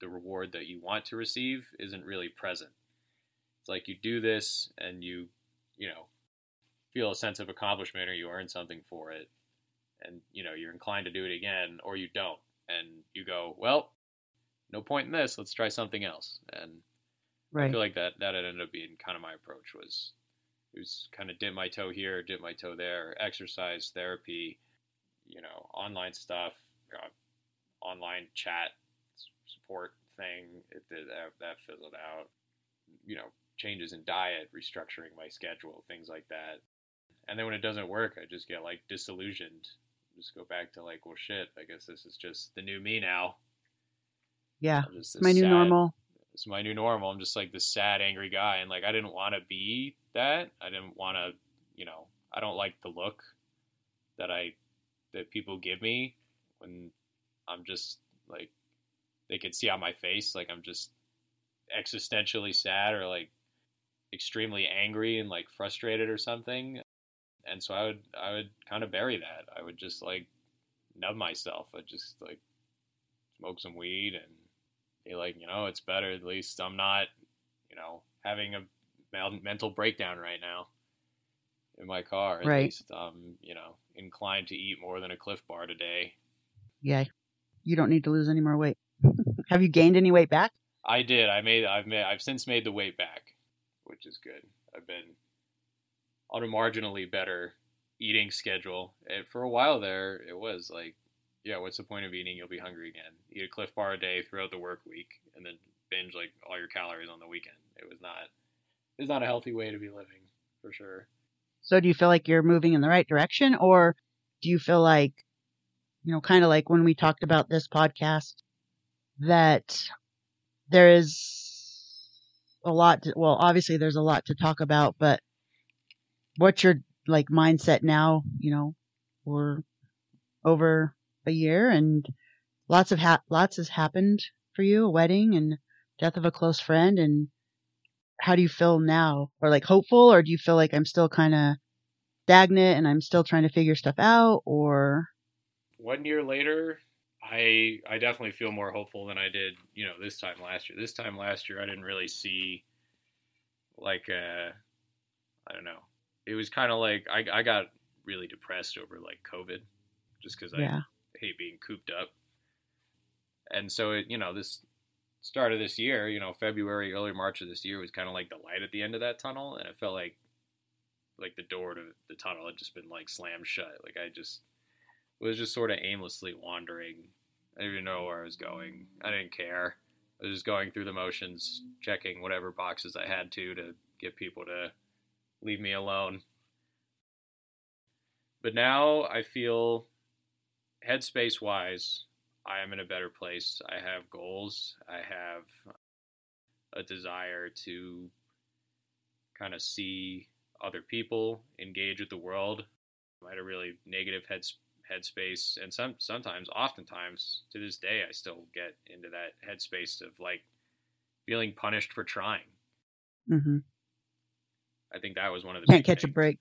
the reward that you want to receive isn't really present. It's like you do this and you, you know, feel a sense of accomplishment or you earn something for it. And, you know, you're inclined to do it again or you don't. And you go, well, no point in this. Let's try something else. And right. I feel like that, that ended up being kind of my approach was, it was kind of dip my toe here, dip my toe there, exercise, therapy, you know, online stuff, uh, online chat support thing. It did that, that fizzled out. You know, changes in diet, restructuring my schedule, things like that. And then when it doesn't work, I just get like disillusioned. Just go back to like, well, shit. I guess this is just the new me now. Yeah, my new sad, normal. It's my new normal. I'm just like this sad, angry guy, and like I didn't want to be that. I didn't want to, you know, I don't like the look that I that people give me when I'm just like they could see on my face like I'm just existentially sad or like extremely angry and like frustrated or something. And so I would I would kind of bury that. I would just like numb myself. I'd just like smoke some weed and be like, you know, it's better. At least I'm not, you know, having a mental breakdown right now in my car. At right. least I'm, you know, inclined to eat more than a Clif Bar today. Yeah. You don't need to lose any more weight. Have you gained any weight back? I did. I made. I've made. I've since made the weight back, which is good. I've been on a marginally better eating schedule. And for a while there, it was like, yeah, what's the point of eating? You'll be hungry again. Eat a Clif Bar a day throughout the work week, and then binge like all your calories on the weekend. It was not. It's not a healthy way to be living, for sure. So, do you feel like you're moving in the right direction, or do you feel like, you know, kind of like when we talked about this podcast, that there is a lot to, well obviously there's a lot to talk about but what's your like mindset now you know or over a year and lots of ha- lots has happened for you, a wedding and death of a close friend and how do you feel now? Or like hopeful or do you feel like I'm still kind of stagnant and I'm still trying to figure stuff out or one year later, I I definitely feel more hopeful than I did, you know, this time last year. This time last year I didn't really see like uh I don't know. It was kind of like I I got really depressed over like COVID just cuz yeah. I hate being cooped up. And so it, you know, this start of this year, you know, February, early March of this year was kind of like the light at the end of that tunnel and it felt like like the door to the tunnel had just been like slammed shut. Like I just was just sort of aimlessly wandering. I didn't even know where I was going. I didn't care. I was just going through the motions, checking whatever boxes I had to to get people to leave me alone. But now I feel headspace wise, I am in a better place. I have goals. I have a desire to kind of see other people, engage with the world. I had a really negative head headspace, and some sometimes, oftentimes, to this day, I still get into that headspace of like feeling punished for trying. Mm-hmm. I think that was one of the can't catch things. a break.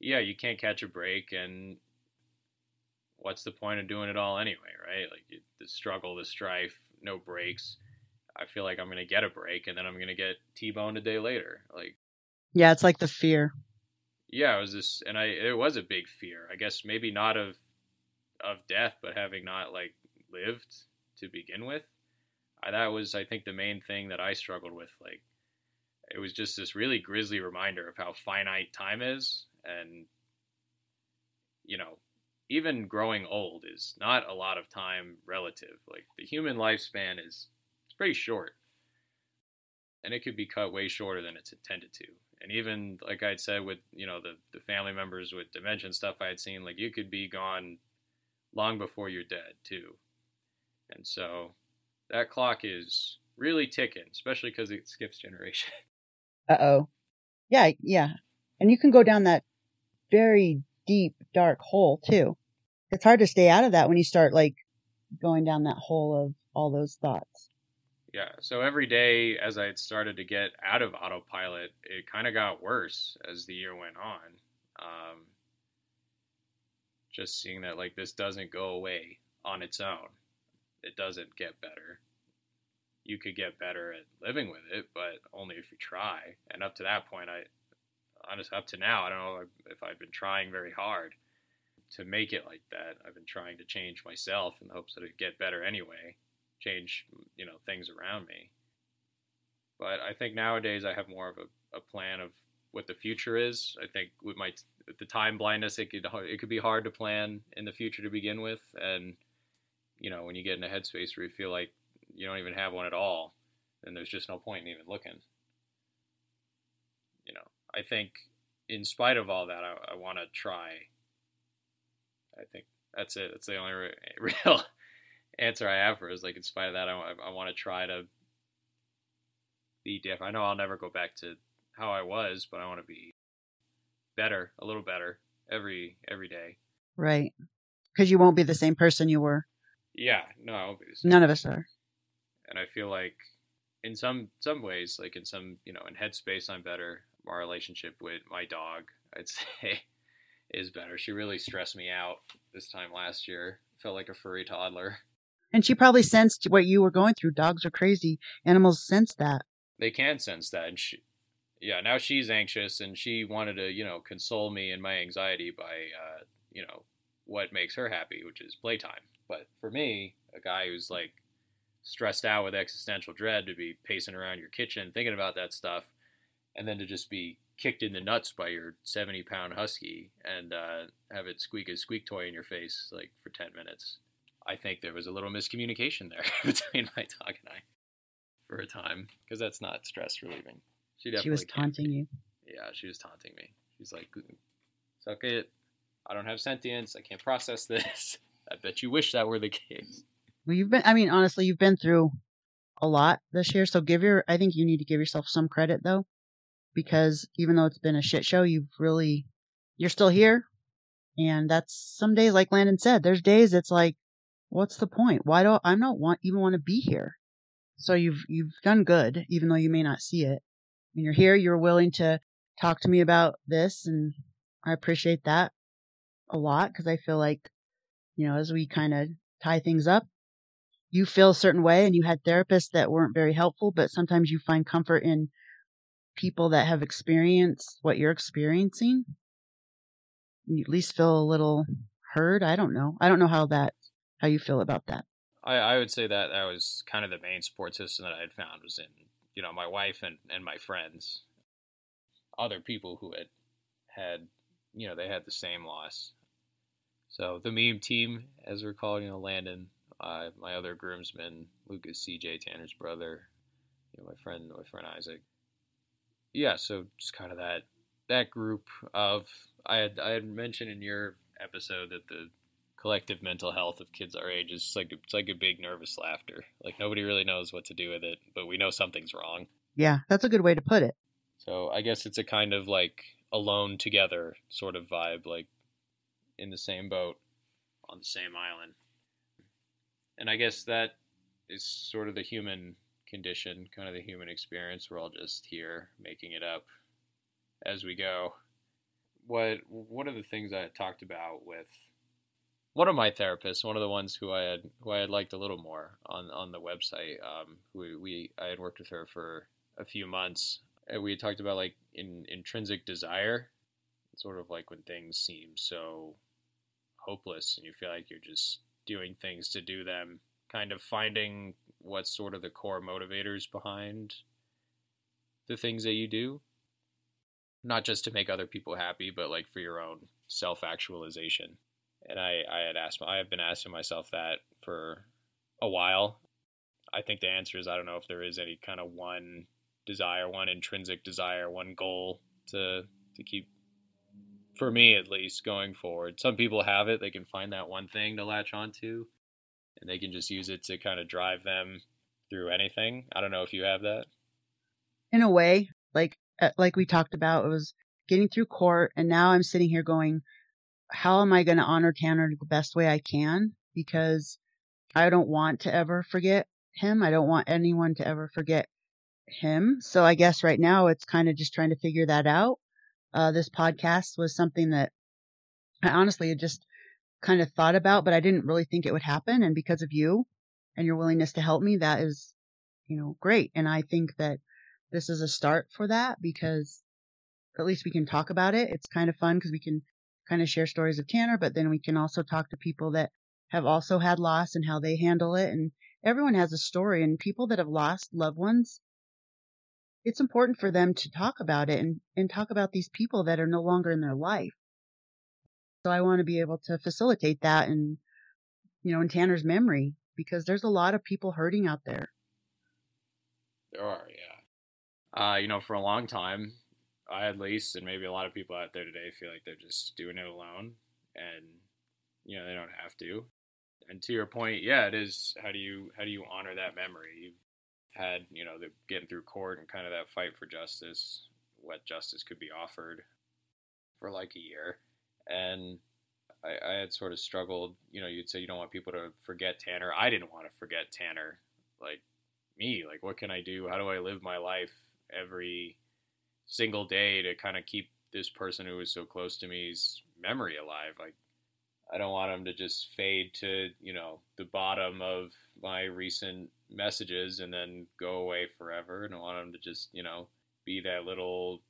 Yeah, you can't catch a break, and what's the point of doing it all anyway, right? Like the struggle, the strife, no breaks. I feel like I'm gonna get a break, and then I'm gonna get t-boned a day later. Like yeah, it's like the fear. Yeah, it was this, and I it was a big fear. I guess maybe not of of death, but having not like lived to begin with. I, that was, I think, the main thing that I struggled with. Like, it was just this really grisly reminder of how finite time is, and you know, even growing old is not a lot of time relative. Like the human lifespan is it's pretty short, and it could be cut way shorter than it's intended to. And even like I'd said with you know the the family members with dementia stuff I had seen, like you could be gone long before you're dead too. And so that clock is really ticking, especially because it skips generation. Uh oh. Yeah, yeah. And you can go down that very deep, dark hole too. It's hard to stay out of that when you start like going down that hole of all those thoughts. Yeah. So every day as I started to get out of autopilot, it kind of got worse as the year went on. Um, just seeing that like this doesn't go away on its own. It doesn't get better. You could get better at living with it, but only if you try. And up to that point, I honestly up to now, I don't know if I've been trying very hard to make it like that. I've been trying to change myself in the hopes that it'd get better anyway, change you know things around me. But I think nowadays I have more of a, a plan of what the future is. I think with my the time blindness, it could it could be hard to plan in the future to begin with, and you know when you get in a headspace where you feel like you don't even have one at all, then there's just no point in even looking. You know, I think in spite of all that, I, I want to try. I think that's it. That's the only re- real answer I have for it is like in spite of that, I, I want to try to be different. I know I'll never go back to how I was, but I want to be better, a little better every every day. Right. Because you won't be the same person you were. Yeah, no, I won't be the same. none of us are. And I feel like in some some ways, like in some you know, in headspace, I'm better. My relationship with my dog, I'd say, is better. She really stressed me out this time last year. Felt like a furry toddler. And she probably sensed what you were going through. Dogs are crazy. Animals sense that. They can sense that, and she, yeah, now she's anxious and she wanted to, you know, console me in my anxiety by, uh, you know, what makes her happy, which is playtime. But for me, a guy who's like stressed out with existential dread to be pacing around your kitchen thinking about that stuff, and then to just be kicked in the nuts by your 70 pound husky and uh, have it squeak a squeak toy in your face like for 10 minutes. I think there was a little miscommunication there between my dog and I for a time because that's not stress relieving. She definitely. She was taunting you. Yeah, she was taunting me. She's like, "Suck it. I don't have sentience. I can't process this." I bet you wish that were the case. Well, you've been. I mean, honestly, you've been through a lot this year. So give your. I think you need to give yourself some credit though, because even though it's been a shit show, you've really. You're still here, And that's some days, like Landon said, there's days it's like, what's the point? Why do I not want even want to be here? So you've you've done good, even though you may not see it. And you're here, you're willing to talk to me about this, and I appreciate that a lot because I feel like, you know, as we kind of tie things up, you feel a certain way and you had therapists that weren't very helpful, but sometimes you find comfort in people that have experienced what you're experiencing. You at least feel a little heard. I don't know. I don't know how that, how you feel about that. I, I would say that that was kind of the main support system that I had found was in, you know, my wife and, and my friends, other people who had had, you know, they had the same loss. So the meme team, as we're calling, you know, Landon, uh, my other groomsmen, Lucas, CJ, Tanner's brother, you know, my friend, my friend Isaac. Yeah, so just kind of that that group of I had I had mentioned in your episode that the collective mental health of kids our age is like it's like a big nervous laughter. Like nobody really knows what to do with it, but we know something's wrong. Yeah, that's a good way to put it. So I guess it's a kind of like alone together sort of vibe, like in the same boat on the same island and I guess that is sort of the human condition, kind of the human experience. We're all just here making it up as we go. What one of the things I talked about with one of my therapists, one of the ones who I had who I had liked a little more on on the website, um, who we I had worked with her for a few months. And we had talked about like in intrinsic desire, sort of like when things seem so hopeless and you feel like you're just doing things to do them, kind of finding what's sort of the core motivators behind the things that you do. Not just to make other people happy, but like for your own self actualization. And I, I had asked, I have been asking myself that for a while. I think the answer is I don't know if there is any kind of one desire, one intrinsic desire, one goal to to keep for me at least going forward. Some people have it, they can find that one thing to latch onto and they can just use it to kind of drive them through anything. I don't know if you have that. In a way, like uh, like we talked about, it was getting through court and now I'm sitting here going, how am I going to honor Tanner the best way I can because I don't want to ever forget him. I don't want anyone to ever forget him. So I guess right now it's kind of just trying to figure that out uh, this podcast was something that I honestly had just kind of thought about, but I didn't really think it would happen. And because of you and your willingness to help me, that is, you know, great. And I think that this is a start for that because at least we can talk about it. It's kind of fun because we can kind of share stories of Tanner, but then we can also talk to people that have also had loss and how they handle it. And everyone has a story and people that have lost loved ones it's important for them to talk about it and, and talk about these people that are no longer in their life. So I want to be able to facilitate that and, you know, in Tanner's memory, because there's a lot of people hurting out there. There are, yeah. Uh, you know, for a long time, I at least, and maybe a lot of people out there today feel like they're just doing it alone and, you know, they don't have to. And to your point, yeah, it is. How do you how do you honor that memory? You had, you know, the getting through court and kind of that fight for justice, what justice could be offered for like a year. And I, I had sort of struggled, you know, you'd say you don't want people to forget Tanner. I didn't want to forget Tanner. Like me, like what can I do? How do I live my life every single day to kind of keep this person who was so close to me's memory alive? Like I don't want them to just fade to, you know, the bottom of my recent messages and then go away forever. And I want them to just, you know, be that little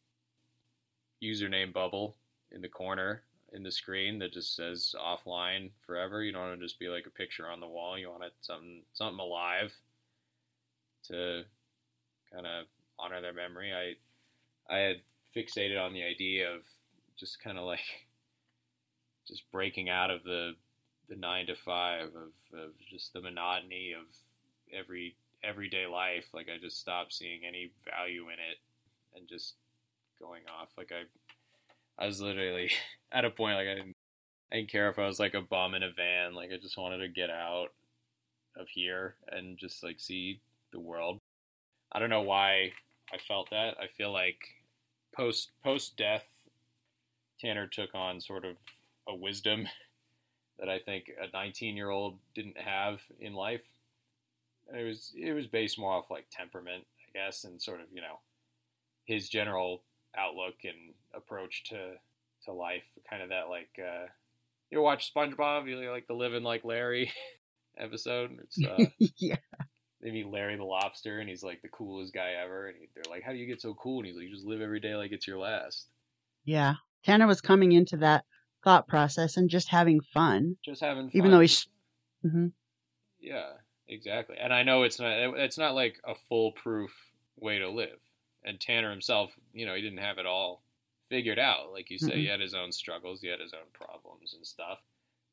username bubble in the corner in the screen that just says offline forever. You don't want to just be like a picture on the wall. You want it something something alive to kind of honor their memory. I I had fixated on the idea of just kind of like just breaking out of the the nine to five of, of just the monotony of every everyday life. Like I just stopped seeing any value in it and just going off. Like I I was literally at a point like I didn't I didn't care if I was like a bum in a van. Like I just wanted to get out of here and just like see the world. I don't know why I felt that. I feel like post post death Tanner took on sort of a wisdom that I think a 19 year old didn't have in life. it was it was based more off like temperament, I guess, and sort of you know his general outlook and approach to to life. Kind of that like uh, you watch SpongeBob, you like the living like Larry episode. It's uh, yeah. They meet Larry the lobster, and he's like the coolest guy ever. And they're like, "How do you get so cool?" And he's like, "You just live every day like it's your last." Yeah, Tanner was coming into that thought process and just having fun. Just having fun. Even though he's. Mm-hmm. Yeah, exactly. And I know it's not. It's not like a foolproof way to live. And Tanner himself, you know, he didn't have it all figured out. Like you say, mm-hmm. he had his own struggles, he had his own problems and stuff.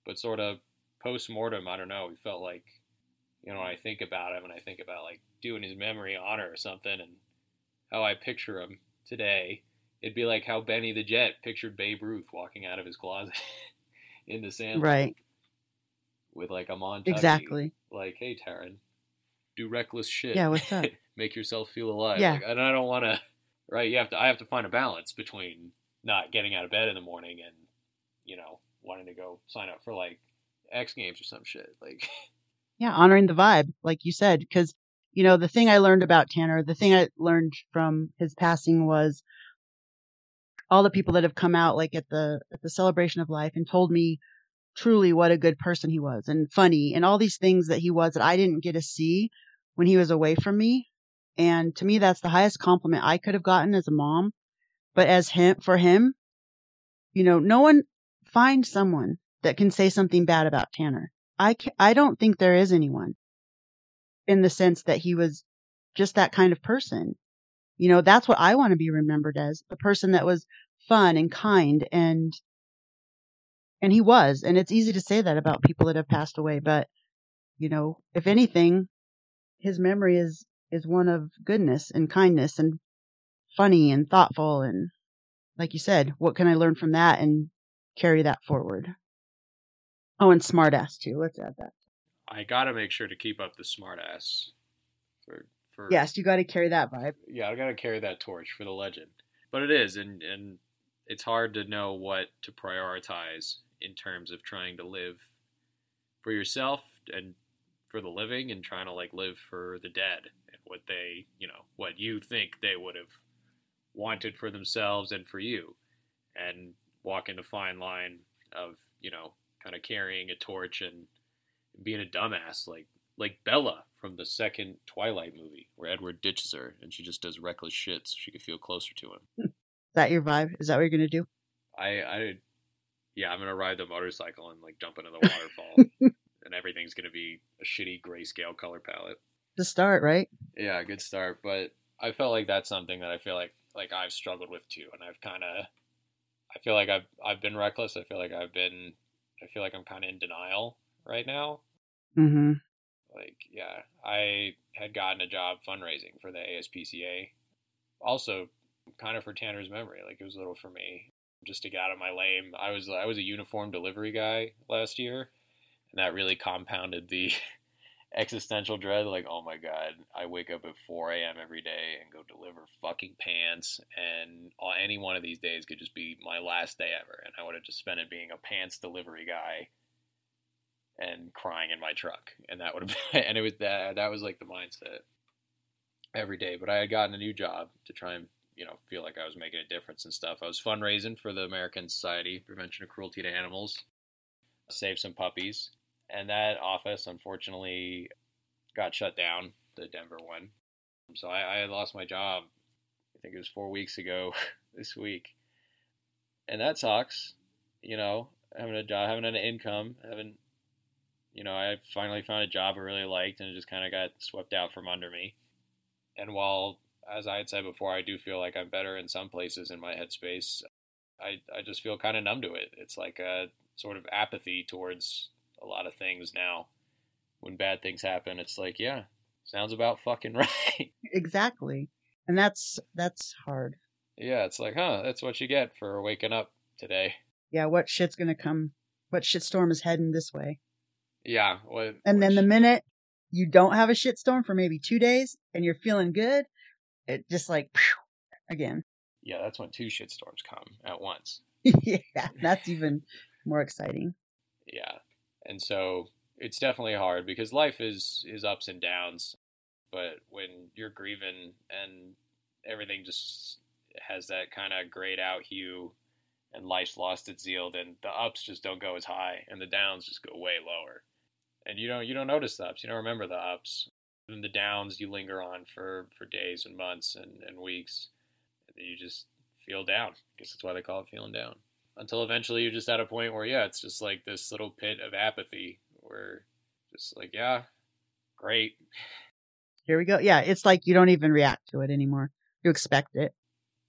But sort of post mortem, I don't know. He felt like, you know, when I think about him and I think about like doing his memory honor or something, and how I picture him today, it'd be like how Benny the Jet pictured Babe Ruth walking out of his closet in the sand, right? With like a montage, exactly. Like, hey, Terren, do reckless shit. Yeah, what's up? Make yourself feel alive. Yeah, like, and I don't want to. Right, you have to. I have to find a balance between not getting out of bed in the morning and you know wanting to go sign up for like X Games or some shit. Like, yeah, honoring the vibe, like you said, because you know the thing I learned about Tanner, the thing I learned from his passing was all the people that have come out like at the at the celebration of life and told me truly what a good person he was and funny and all these things that he was that I didn't get to see when he was away from me. And to me, that's the highest compliment I could have gotten as a mom. But as him, for him, you know, no one finds someone that can say something bad about Tanner. I, can, I don't think there is anyone in the sense that he was just that kind of person. You know, that's what I want to be remembered as a person that was fun and kind and, and he was. And it's easy to say that about people that have passed away. But, you know, if anything, his memory is, is one of goodness and kindness and funny and thoughtful. And like you said, what can I learn from that and carry that forward? Oh, and smartass too. Let's add that. I gotta make sure to keep up the smartass. For for yes, you got to carry that vibe. Yeah, I gotta carry that torch for the legend. But it is, and and it's hard to know what to prioritize in terms of trying to live for yourself and for the living, and trying to like live for the dead and what they, you know, what you think they would have wanted for themselves and for you, and walking the fine line of you know kind of carrying a torch and being a dumbass like like Bella from the second Twilight movie, where Edward ditches her and she just does reckless shit so she could feel closer to him. Is that your vibe? Is that what you're gonna do? I, I, yeah, I'm gonna ride the motorcycle and like jump into the waterfall, and everything's gonna be a shitty grayscale color palette. The start, right? Yeah, good start. But I felt like that's something that I feel like like I've struggled with too, and I've kind of, I feel like I've I've been reckless. I feel like I've been I feel like I'm kind of in denial right now. Mm-hmm. Like, yeah, I had gotten a job fundraising for the ASPCA. Also, kind of for Tanner's memory. Like, it was a little for me just to get out of my lame. I was I was a uniform delivery guy last year, and that really compounded the existential dread. Like, oh my god, I wake up at 4 a.m. every day and go deliver fucking pants, and any one of these days could just be my last day ever, and I would have just spent it being a pants delivery guy and crying in my truck, and that would have been, and it was that that was like the mindset every day. But I had gotten a new job to try and you know feel like I was making a difference and stuff. I was fundraising for the American Society Prevention of Cruelty to Animals, save some puppies, and that office unfortunately got shut down. The Denver one, so I, I lost my job. I think it was four weeks ago this week, and that sucks. You know, having a job, having an income, having you know, I finally found a job I really liked and it just kind of got swept out from under me. And while, as I had said before, I do feel like I'm better in some places in my headspace, I, I just feel kind of numb to it. It's like a sort of apathy towards a lot of things now. When bad things happen, it's like, yeah, sounds about fucking right. Exactly. And that's that's hard. Yeah, it's like, huh, that's what you get for waking up today. Yeah, what shit's gonna come what shitstorm is heading this way? Yeah. What, and then the minute you don't have a shitstorm for maybe two days and you're feeling good, it just like again. Yeah, that's when two shitstorms come at once. yeah, that's even more exciting. Yeah. And so it's definitely hard because life is is ups and downs. But when you're grieving and everything just has that kind of grayed out hue and life's lost its zeal, then the ups just don't go as high and the downs just go way lower. And you don't you don't notice the ups, you don't remember the ups. And the downs you linger on for, for days and months and, and weeks. And you just feel down. I guess that's why they call it feeling down. Until eventually you're just at a point where, yeah, it's just like this little pit of apathy where just like, yeah, great. Here we go. Yeah, it's like you don't even react to it anymore. You expect it.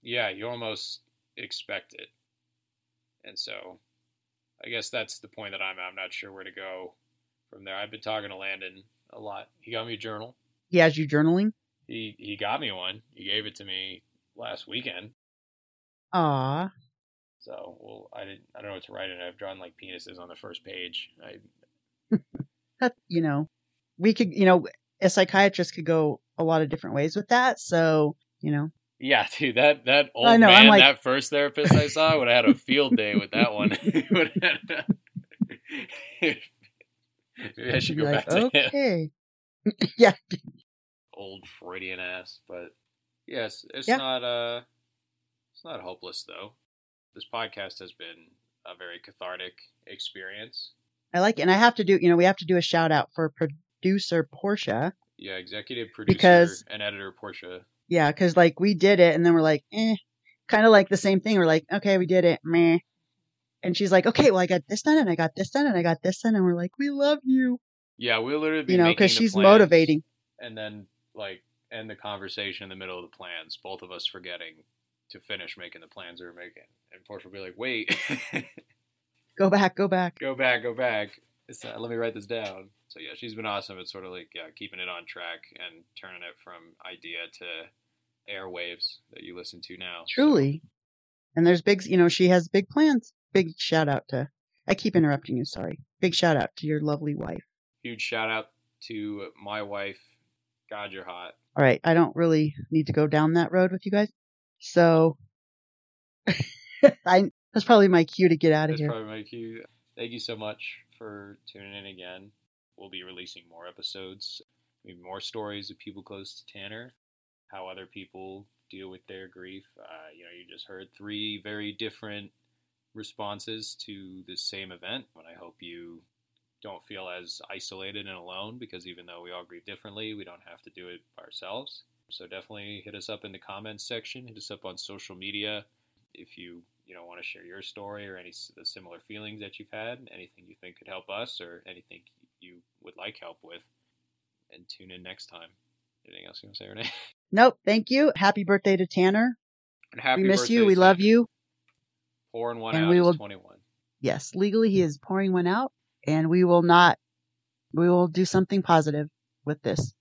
Yeah, you almost expect it. And so I guess that's the point that I'm at. I'm not sure where to go from there. I've been talking to Landon a lot. He got me a journal. He has you journaling? He he got me one. He gave it to me last weekend. Ah. So well, I didn't. I don't know what to write in it. I've drawn like penises on the first page. I that you know, we could you know, a psychiatrist could go a lot of different ways with that. So you know. Yeah, dude, that that old know, man, like... that first therapist I saw would have had a field day with that one. Maybe I should go like, back to okay. him. yeah. Old Freudian ass, but yes, it's yeah. not uh it's not hopeless though. This podcast has been a very cathartic experience. I like it. And I have to do, you know, we have to do a shout out for producer Portia. Yeah, executive producer because, and editor Portia. Yeah, because like we did it and then we're like, eh, kind of like the same thing. We're like, okay, we did it, meh. And she's like, okay, well, I got this done and I got this done and I got this done. And we're like, we love you. Yeah, we literally, you know, because she's motivating. And then like end the conversation in the middle of the plans, both of us forgetting to finish making the plans we were making. And Portia will be like, wait. go back, go back. Go back, go back. Uh, let me write this down. So yeah, she's been awesome. It's sort of like yeah, keeping it on track and turning it from idea to airwaves that you listen to now. Truly. So. And there's big, you know, she has big plans. Big shout out to, I keep interrupting you, sorry. Big shout out to your lovely wife. Huge shout out to my wife. God, you're hot. All right. I don't really need to go down that road with you guys. So I, that's probably my cue to get out of here. That's probably my cue. Thank you so much for tuning in again. We'll be releasing more episodes, maybe more stories of people close to Tanner, how other people deal with their grief. Uh, you know, you just heard three very different responses to the same event. And I hope you don't feel as isolated and alone because even though we all grieve differently, we don't have to do it ourselves. So definitely hit us up in the comments section. Hit us up on social media if you you know want to share your story or any similar feelings that you've had, anything you think could help us, or anything you would like help with. And tune in next time. Anything else you want to say, Renee? Nope. Thank you. Happy birthday to Tanner. And happy we miss you. We love you. Pouring one and out we will, 21. Yes, legally he hmm. is pouring one out, and we will not. We will do something positive with this.